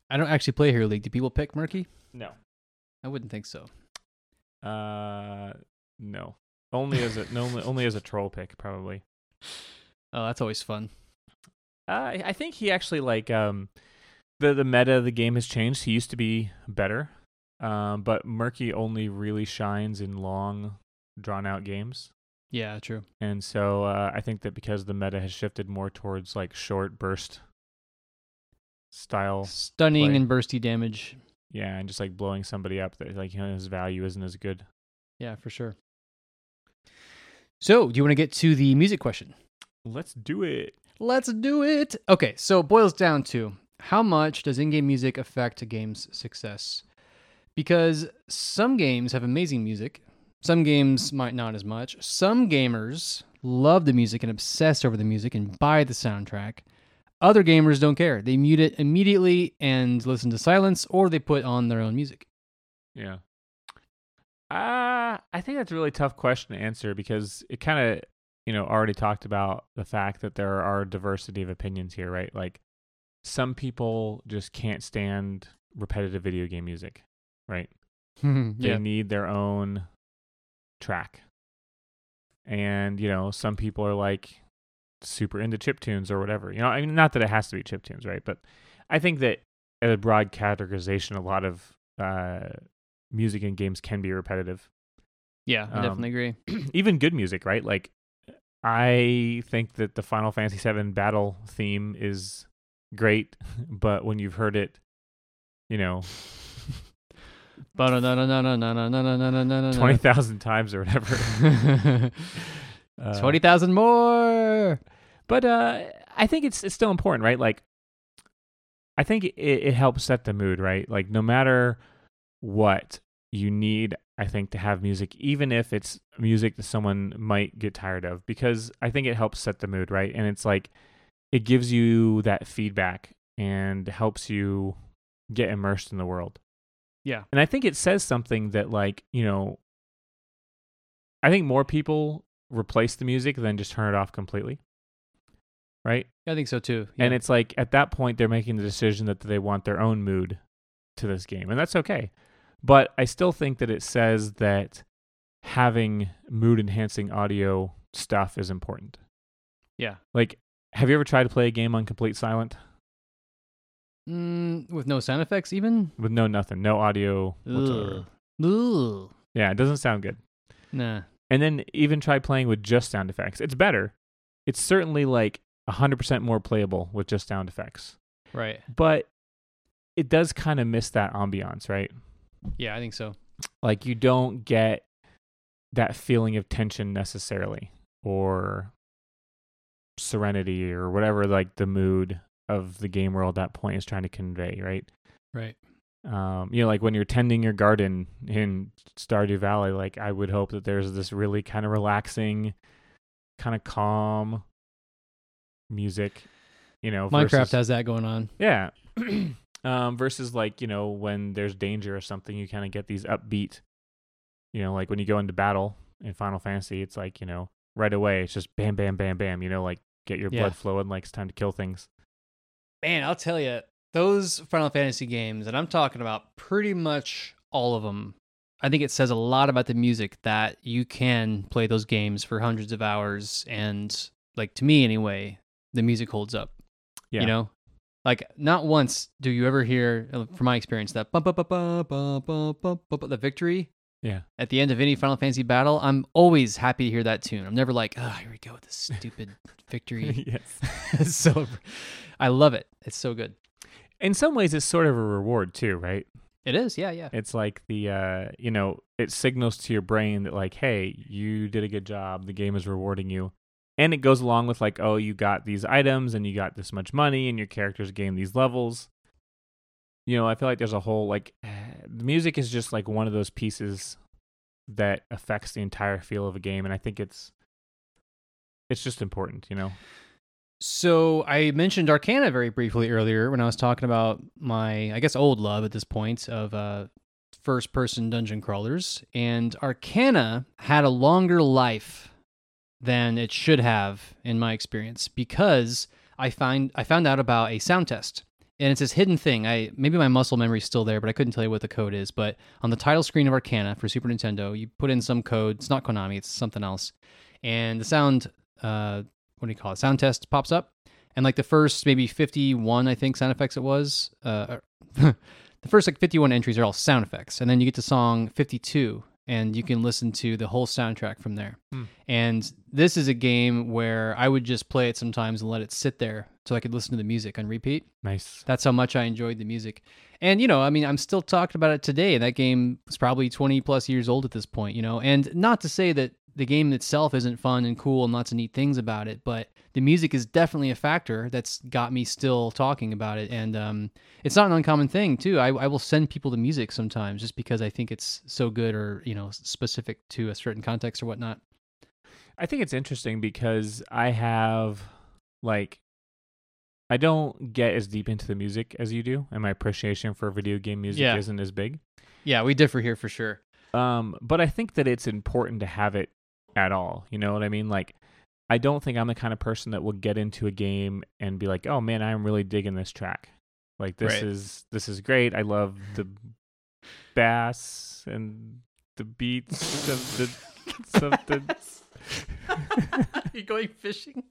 I don't actually play Hero League. Do people pick Murky? No. I wouldn't think so. Uh, no. Only as a no, only, only as a troll pick, probably. Oh, that's always fun. Uh, I think he actually like um, the the meta of the game has changed. He used to be better, um, but Murky only really shines in long, drawn out games. Yeah, true. And so uh, I think that because the meta has shifted more towards like short burst style, Stunning play. and bursty damage. yeah, and just like blowing somebody up, that like you know, his value isn't as good. Yeah, for sure. So, do you want to get to the music question? Let's do it. Let's do it. Okay, so it boils down to how much does in game music affect a game's success? Because some games have amazing music, some games might not as much. Some gamers love the music and obsess over the music and buy the soundtrack. Other gamers don't care. They mute it immediately and listen to silence, or they put on their own music. Yeah. Uh, I think that's a really tough question to answer because it kind of, you know, already talked about the fact that there are diversity of opinions here, right? Like some people just can't stand repetitive video game music, right? They need their own track. And, you know, some people are like super into chip tunes or whatever. You know, I mean not that it has to be chip tunes, right? But I think that at a broad categorization, a lot of uh, music in games can be repetitive. Yeah, I Um, definitely agree. Even good music, right? Like, I think that the Final Fantasy VII battle theme is great, but when you've heard it, you know, twenty thousand times or whatever, uh, Twenty thousand more. But uh, I think it's it's still important, right? Like, I think it, it helps set the mood, right? Like, no matter what you need, I think to have music, even if it's music that someone might get tired of, because I think it helps set the mood, right? And it's like it gives you that feedback and helps you get immersed in the world. Yeah. And I think it says something that, like, you know, I think more people replace the music than just turn it off completely. Right? I think so too. And it's like at that point, they're making the decision that they want their own mood to this game. And that's okay. But I still think that it says that having mood enhancing audio stuff is important. yeah. Like, have you ever tried to play a game on complete silent Mm, with no sound effects, even. with no nothing, no audio whatsoever? Ugh. Ugh. Yeah, it doesn't sound good. Nah. and then even try playing with just sound effects. It's better. It's certainly like 100% more playable with just sound effects. Right. But it does kind of miss that ambiance, right? Yeah, I think so. Like you don't get that feeling of tension necessarily or serenity or whatever like the mood of the game world at that point is trying to convey, right? Right. um, you know, like when you're tending your garden in Stardew Valley, like I would hope that there's this really kind of relaxing, kind of calm music, you know. Minecraft versus, has that going on. yeah. um, versus like you know when there's danger or something, you kind of get these upbeat, you know, like when you go into battle in Final Fantasy, it's like you know right away it's just bam, bam, bam, bam, you know, like get your Yeah. blood flowing, like it's time to kill things. Man, I'll tell you, those Final Fantasy games, and I'm talking about pretty much all of them. I think it says a lot about the music that you can play those games for hundreds of hours, and like to me anyway, the music holds up. Yeah. You know, like not once do you ever hear, uh, from my experience, that bum, bum, bum, bum, bum, bum, bum, bum, the victory Yeah. at the end of any Final Fantasy battle. I'm always happy to hear that tune. I'm never like, oh, here we go with this stupid victory. yes. so, I love it. It's so good. In some ways, it's sort of a reward too, right? It is, yeah, yeah. It's like the uh, you know, it signals to your brain that like, hey, you did a good job. The game is rewarding you. And it goes along with like, oh, you got these items and you got this much money and your characters gain these levels. You know, I feel like there's a whole like the music is just like one of those pieces that affects the entire feel of a game and I think it's it's just important, you know. So I mentioned Arcana very briefly earlier when I was talking about my, I guess, old love at this point of uh, first-person dungeon crawlers, and Arcana had a longer life than it should have, in my experience, because I find I found out about a sound test, and it's this hidden thing. I maybe my muscle memory's still there, but I couldn't tell you what the code is. But on the title screen of Arcana for Super Nintendo, you put in some code. It's not Konami, it's something else, and the sound. Uh, what do you call it? Sound test pops up, and like the first maybe fifty-one, I think sound effects it was. Uh, the first like fifty-one entries are all sound effects, and then you get to song fifty-two, and you can listen to the whole soundtrack from there. Hmm. And this is a game where I would just play it sometimes and let it sit there so I could listen to the music on repeat. Nice. That's how much I enjoyed the music. And you know, I mean, I'm still talking about it today. That game is probably 20 plus years old at this point, you know. And not to say that the game itself isn't fun and cool and lots of neat things about it, but the music is definitely a factor that's got me still talking about it. And um, it's not an uncommon thing, too. I, I will send people the music sometimes just because I think it's so good or you know specific to a certain context or whatnot. I think it's interesting because I have like I don't get as deep into the music as you do, and my appreciation for video game music Yeah. isn't as big. Yeah, we differ here for sure. Um, but I think that it's important to have it at all. You know what I mean? Like, I don't think I'm the kind of person that will get into a game and be like, "Oh man, I'm really digging this track. Like, this Right. is this is great. I love the bass and the beats of the of the." you going fishing?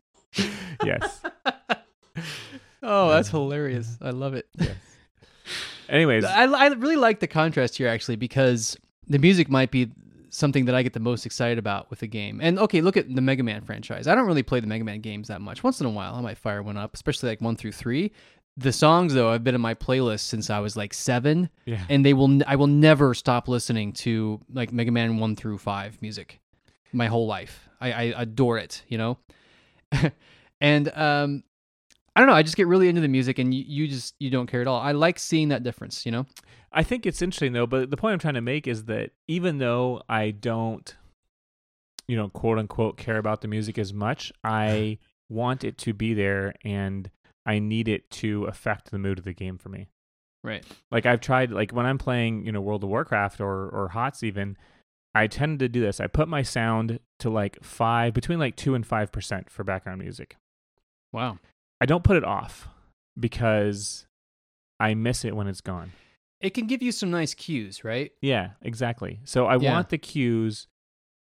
yes. oh, that's hilarious. I love it. Yes. Anyways, I, I really like the contrast here actually because the music might be something that I get the most excited about with a game. And okay, look at the Mega Man franchise. I don't really play the Mega Man games that much. Once in a while, I might fire one up, especially like one through three. The songs though have been in my playlist since I was like seven, yeah. and they will I will never stop listening to like Mega Man one through five music, my whole life. I, I adore it, you know. and um, I don't know. I just get really into the music, and you, you just you don't care at all. I like seeing that difference, you know. I think it's interesting though, but the point I'm trying to make is that even though I don't, you know, quote unquote, care about the music as much, I uh-huh. want it to be there and I need it to affect the mood of the game for me. Right. Like I've tried, like when I'm playing, you know, World of Warcraft or or HOTS even, I tend to do this. I put my sound to like five, between like two and five percent for background music. Wow. I don't put it off because I miss it when it's gone. It can give you some nice cues, right? Yeah, exactly. So I Yeah. want the cues,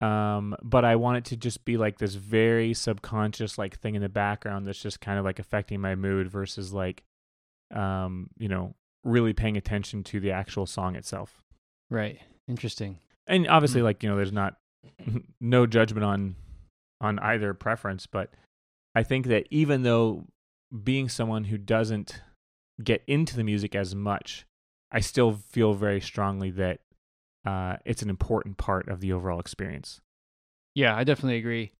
um, but I want it to just be like this very subconscious like thing in the background that's just kind of like affecting my mood versus like, um, you know, really paying attention to the actual song itself. Right. Interesting. And obviously, Mm. like you know, there's not no judgment on on either preference, but I think that even though being someone who doesn't get into the music as much, I still feel very strongly that uh, it's an important part of the overall experience. Yeah, I definitely agree.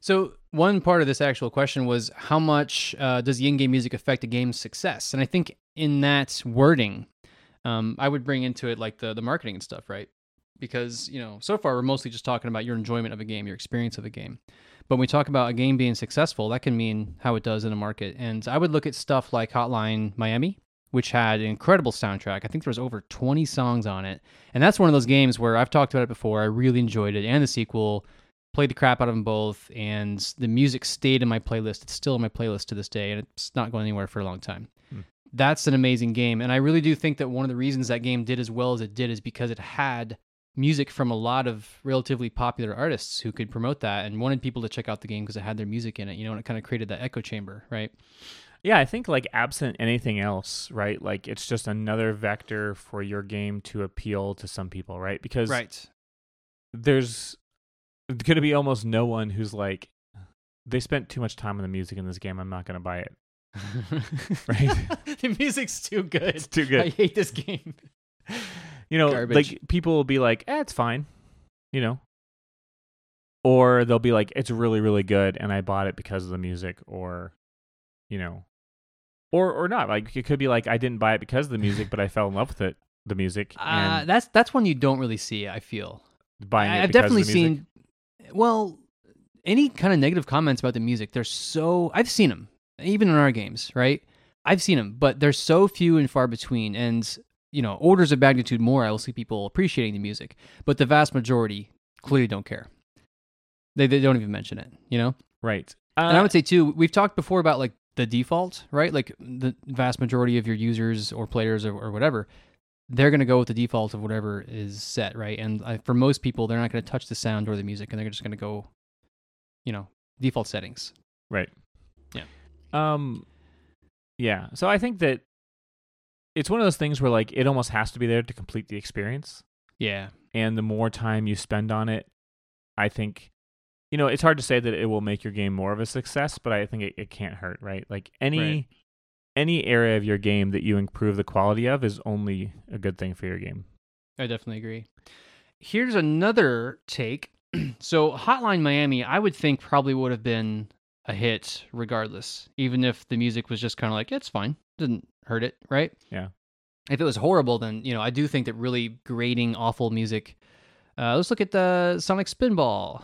So one part of this actual question was how much uh, does in-game music affect a game's success? And I think in that wording, um, I would bring into it like the the marketing and stuff, right? Because you know, so far we're mostly just talking about your enjoyment of a game, your experience of a game. But when we talk about a game being successful, that can mean how it does in a market. And I would look at stuff like Hotline Miami, which had an incredible soundtrack. I think there was over 20 songs on it. And that's one of those games where I've talked about it before. I really enjoyed it and the sequel. Played the crap out of them both, and the music stayed in my playlist. It's still in my playlist to this day, and it's not going anywhere for a long time. Hmm. That's an amazing game, and I really do think that one of the reasons that game did as well as it did is because it had music from a lot of relatively popular artists who could promote that and wanted people to check out the game because it had their music in it. You know, and it kind of created that echo chamber, right? Yeah, I think like absent anything else, right? Like it's just another vector for your game to appeal to some people, right? Because Right. there's going to be almost no one who's like, they spent too much time on the music in this game. I'm not going to buy it. Right. the music's too good. It's too good. I hate this game. you know, Garbage. like people will be like, eh, it's fine, you know, or they'll be like, it's really, really good, and I bought it because of the music, or, you know, or or not. Like it could be like I didn't buy it because of the music, but I fell in love with it, the music, Uh, that's that's one you don't really see. I feel. buying. I, I've because of definitely the music. seen. Well, any kind of negative comments about the music, they're so. I've seen them, even in our games, right? I've seen them, but they're so few and far between, and you know, orders of magnitude more. I will see people appreciating the music, but the vast majority clearly don't care. They they don't even mention it, you know. right. and I Uh, would say too, we've talked before about like the default, right? Like the vast majority of your users or players or, or whatever, they're going to go with the default of whatever is set, right? And uh, for most people, they're not going to touch the sound or the music, and they're just going to go, you know, default settings. Right. Yeah. Um yeah. So I think that it's one of those things where like it almost has to be there to complete the experience. Yeah, And the more time you spend on it, I think you know, it's hard to say that it will make your game more of a success, but I think it, it can't hurt, right? Like any Right. any area of your game that you improve the quality of is only a good thing for your game. I definitely agree. Here's another take. so Hotline Miami, I would think probably would have been a hit regardless, even if the music was just kind of like it's fine, didn't hurt it, right? Yeah. If it was horrible, then you know I do think that really grating, awful music. Uh, let's look at the Sonic Spinball.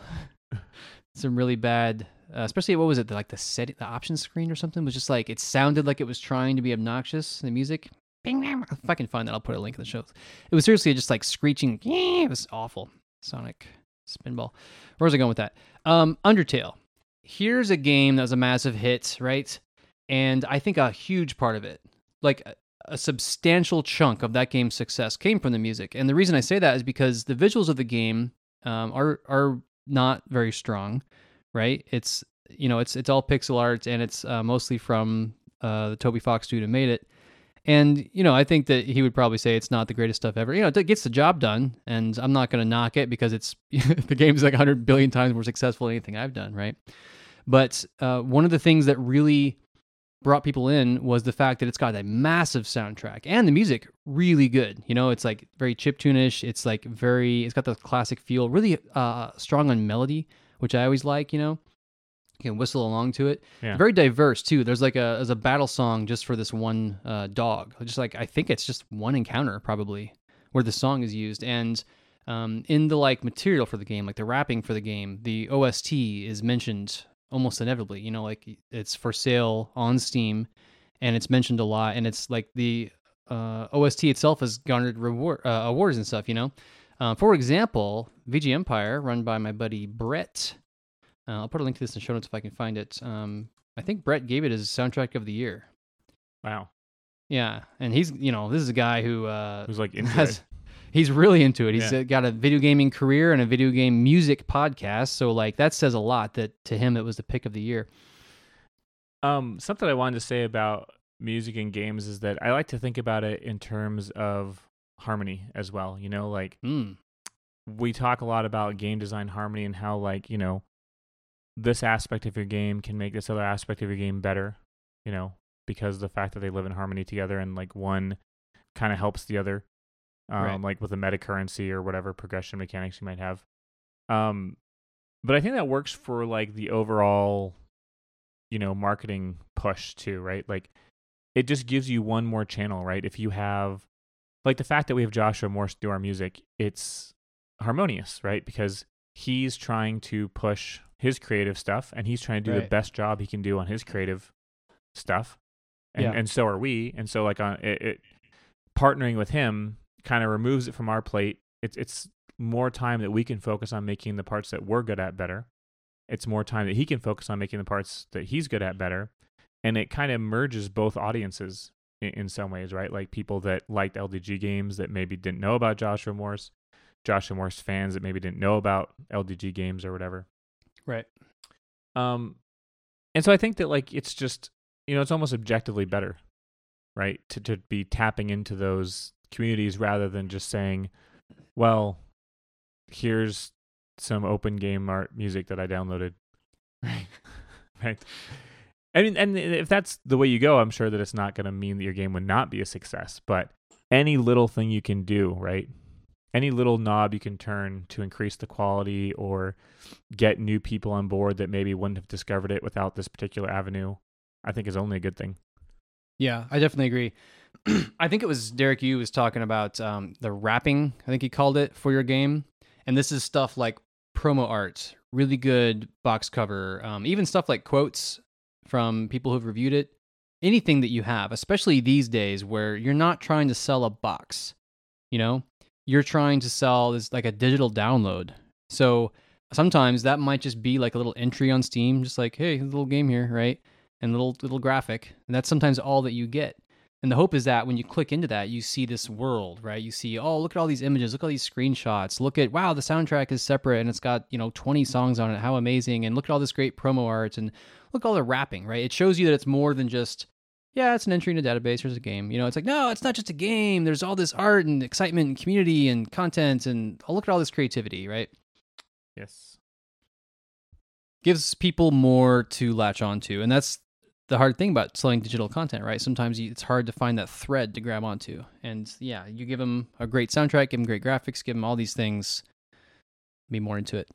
Some really bad, uh, especially what was it? Like the set, the option screen or something was just like it sounded like it was trying to be obnoxious. The music, if I can find that, I'll put a link in the show. It was seriously just like screeching. It was awful. Sonic Spinball. Where was I going with that? Um, Undertale. Here's a game that was a massive hit, right? And I think a huge part of it, like a, substantial chunk of that game's success, came from the music. And the reason I say that is because the visuals of the game um, are are not very strong, right? It's you know it's it's all pixel art and it's uh, mostly from uh, the Toby Fox dude who made it. And you know, I think that he would probably say it's not the greatest stuff ever. You know, it gets the job done, and I'm not going to knock it because it's the game's like 100 billion times more successful than anything I've done, right? But uh, one of the things that really brought people in was the fact that it's got a massive soundtrack and the music really good. You know, it's like very chiptunish. It's like very, it's got the classic feel, really uh, strong on melody, which I always like. You know, you can whistle along to it. Yeah. Very diverse too. There's like a there's a battle song just for this one uh, dog. Just like I think it's just one encounter probably where the song is used and. Um, in the like material for the game, like the wrapping for the game, the OST is mentioned almost inevitably. You know, like it's for sale on Steam, and it's mentioned a lot. And it's like the uh, OST itself has garnered reward uh, awards and stuff. You know, uh, for example, VGMpire, run by my buddy Brett. Uh, I'll put a link to this in the show notes if I can find it. Um, I think Brett gave it as soundtrack of the year. Wow. Yeah, and he's you know this is a guy who uh, Who's like into has. He's really into it. He's Yeah. got a video gaming career and a video game music podcast. So like that says a lot that to him it was the pick of the year. Um, something I wanted to say about music and games is that I like to think about it in terms of harmony as well. You know, like Mm. we talk a lot about game design harmony and how like you know this aspect of your game can make this other aspect of your game better you know because of the fact that they live in harmony together and like one kind of helps the other um Right. like with a meta currency or whatever progression mechanics you might have um but i think that works for like the overall you know marketing push too right like it just gives you one more channel right if you have like the fact that we have joshua morse do our music it's harmonious, right? Because he's trying to push his creative stuff and he's trying to do the best job he can do on his creative stuff. And Yeah. and so are we. And so like on it, it partnering with him kind of removes it from our plate. It's it's more time that we can focus on making the parts that we're good at better. It's more time that he can focus on making the parts that he's good at better. And it kind of merges both audiences in, in some ways, right? Like people that liked LDG games that maybe didn't know about Joshua Morse, Joshua Morse fans that maybe didn't know about LDG games or whatever. Right. Um, and so I think that like it's just you know it's almost objectively better, right? To to be tapping into those communities rather than just saying, well, here's some open game art music that I downloaded, Right. right? I mean, and if that's the way you go, I'm sure that it's not going to mean that your game would not be a success. But any little thing you can do, right? Any little knob you can turn to increase the quality or get new people on board that maybe wouldn't have discovered it without this particular avenue, I think is only a good thing. Yeah, I definitely agree. I think it was Derek Yu was talking about um, the wrapping. I think he called it for your game, and this is stuff like promo art, really good box cover, um, even stuff like quotes from people who've reviewed it. Anything that you have, especially these days where you're not trying to sell a box, you know, you're trying to sell this like a digital download. So sometimes that might just be like a little entry on Steam, just like, hey, a little game here, right? And little little graphic. And that's sometimes all that you get. And the hope is that when you click into that, you see this world, right? You see, oh, look at all these images, look at all these screenshots, look at wow, the soundtrack is separate and it's got, you know, 20 songs on it. How amazing. And look at all this great promo art and look at all the wrapping, right? It shows you that it's more than just, yeah, it's an entry in a database, there's a game. You know, it's like, no, it's not just a game. There's all this art and excitement and community and content and oh, look at all this creativity, right? Yes. gives people more to latch onto and that's the hard thing about selling digital content right? Sometimes you, it's hard to find that thread to grab onto. And yeah you give them a great soundtrack give them great graphics give them all these things be more into it.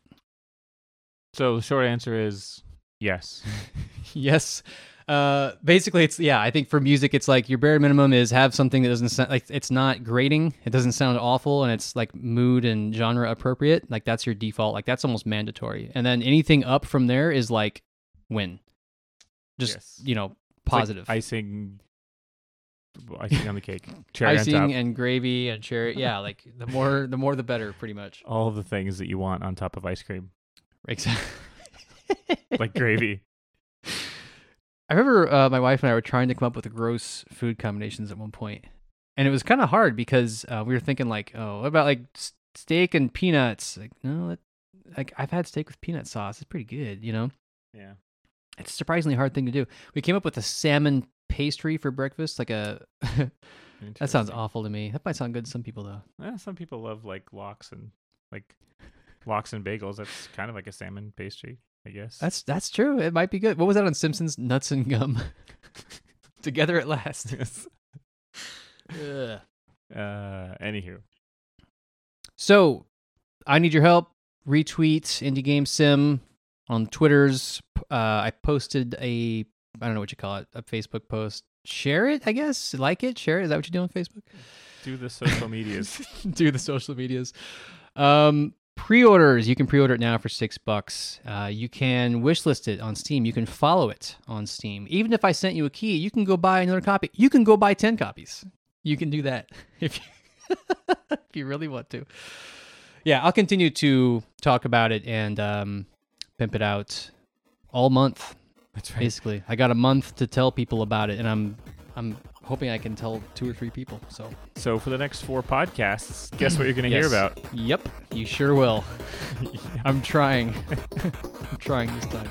So the short answer is yes. yes. Uh basically it's yeah i think for music it's like your bare minimum is have something that doesn't sound like it's not grating. It doesn't sound awful and it's like mood and genre appropriate. Like that's your default. Like that's almost mandatory. And then anything up from there is like win just Yes. you know It's like positive icing, icing on the cake. Cherry on top. icing and gravy and cherry yeah like the more the more the better pretty much all of the things that you want on top of ice cream, exactly like gravy. I remember uh, my wife and I were trying to come up with gross food combinations at one point, and it was kind of hard because uh, we were thinking like, oh, what about like steak and peanuts? Like, no, that, like I've had steak with peanut sauce. It's pretty good, you know. Yeah. It's a surprisingly hard thing to do. We came up with a salmon pastry for breakfast, like a. that sounds awful to me. That might sound good to some people though. Eh, some people love like lox and like lox and bagels. That's kind of like a salmon pastry, I guess. That's that's true. It might be good. What was that on Simpsons? Nuts and gum. Together at last. Yes. Ugh. uh, anywho, So, I need your help. Retweet Indie Game Sim on Twitter's. Uh, I posted a, I don't know what you call it, a Facebook post. Share it, I guess. Like it, share it. Is that what you do on Facebook? do the social medias. do the social medias. Um, pre-orders. You can pre-order it now for six bucks. Uh, you can wishlist it on Steam. You can follow it on Steam. Even if I sent you a key, you can go buy another copy. You can go buy ten copies. You can do that if you, if you really want to. Yeah, I'll continue to talk about it and um, pimp it out all month. That's right. Basically, I got a month to tell people about it, and I'm I'm hoping I can tell two or three people. So So for the next four podcasts, guess what you're going to hear about? Yep, you sure will. I'm trying. I'm trying this time.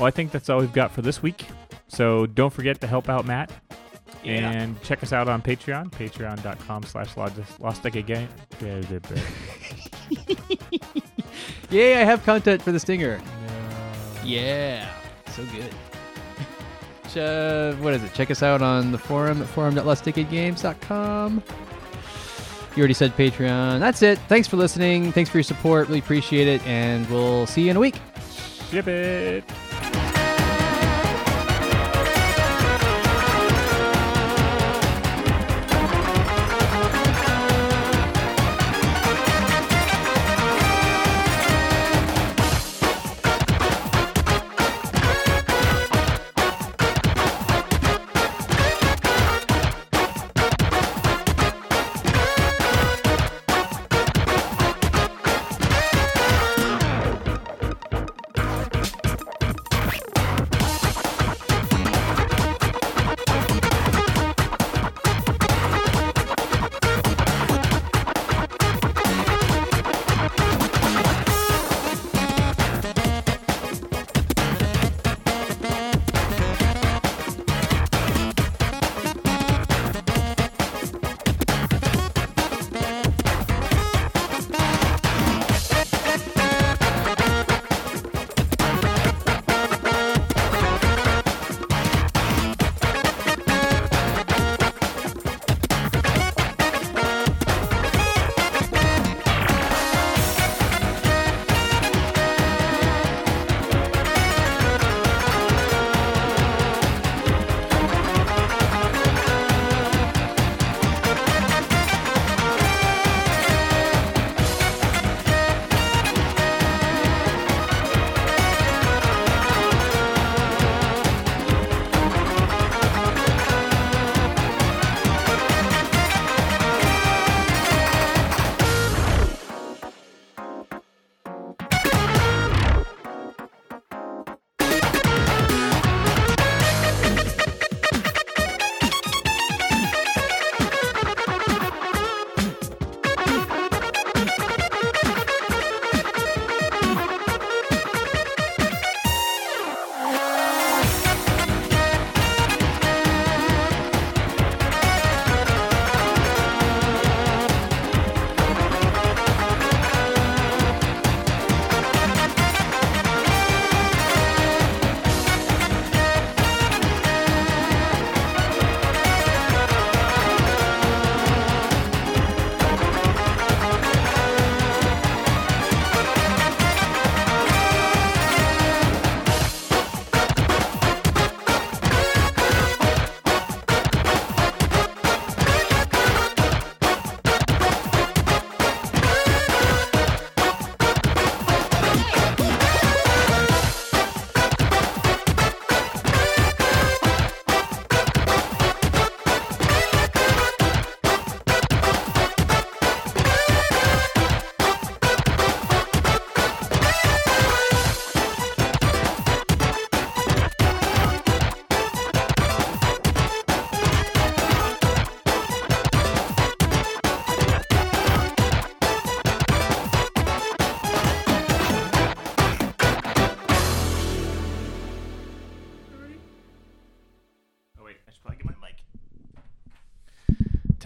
Well, I think that's all we've got for this week. So don't forget to help out Matt. Yeah. And check us out on Patreon, patreon.com slash Lost Decade Game. Yay, I have content for the stinger. Yeah, so good. Ch- uh, what is it? Check us out on the forum at forum.lostdecadegames.com. You already said Patreon. That's it. Thanks for listening. Thanks for your support. Really appreciate it. And we'll see you in a week. Ship it.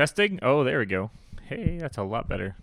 Testing. Oh, there we go. Hey, that's a lot better.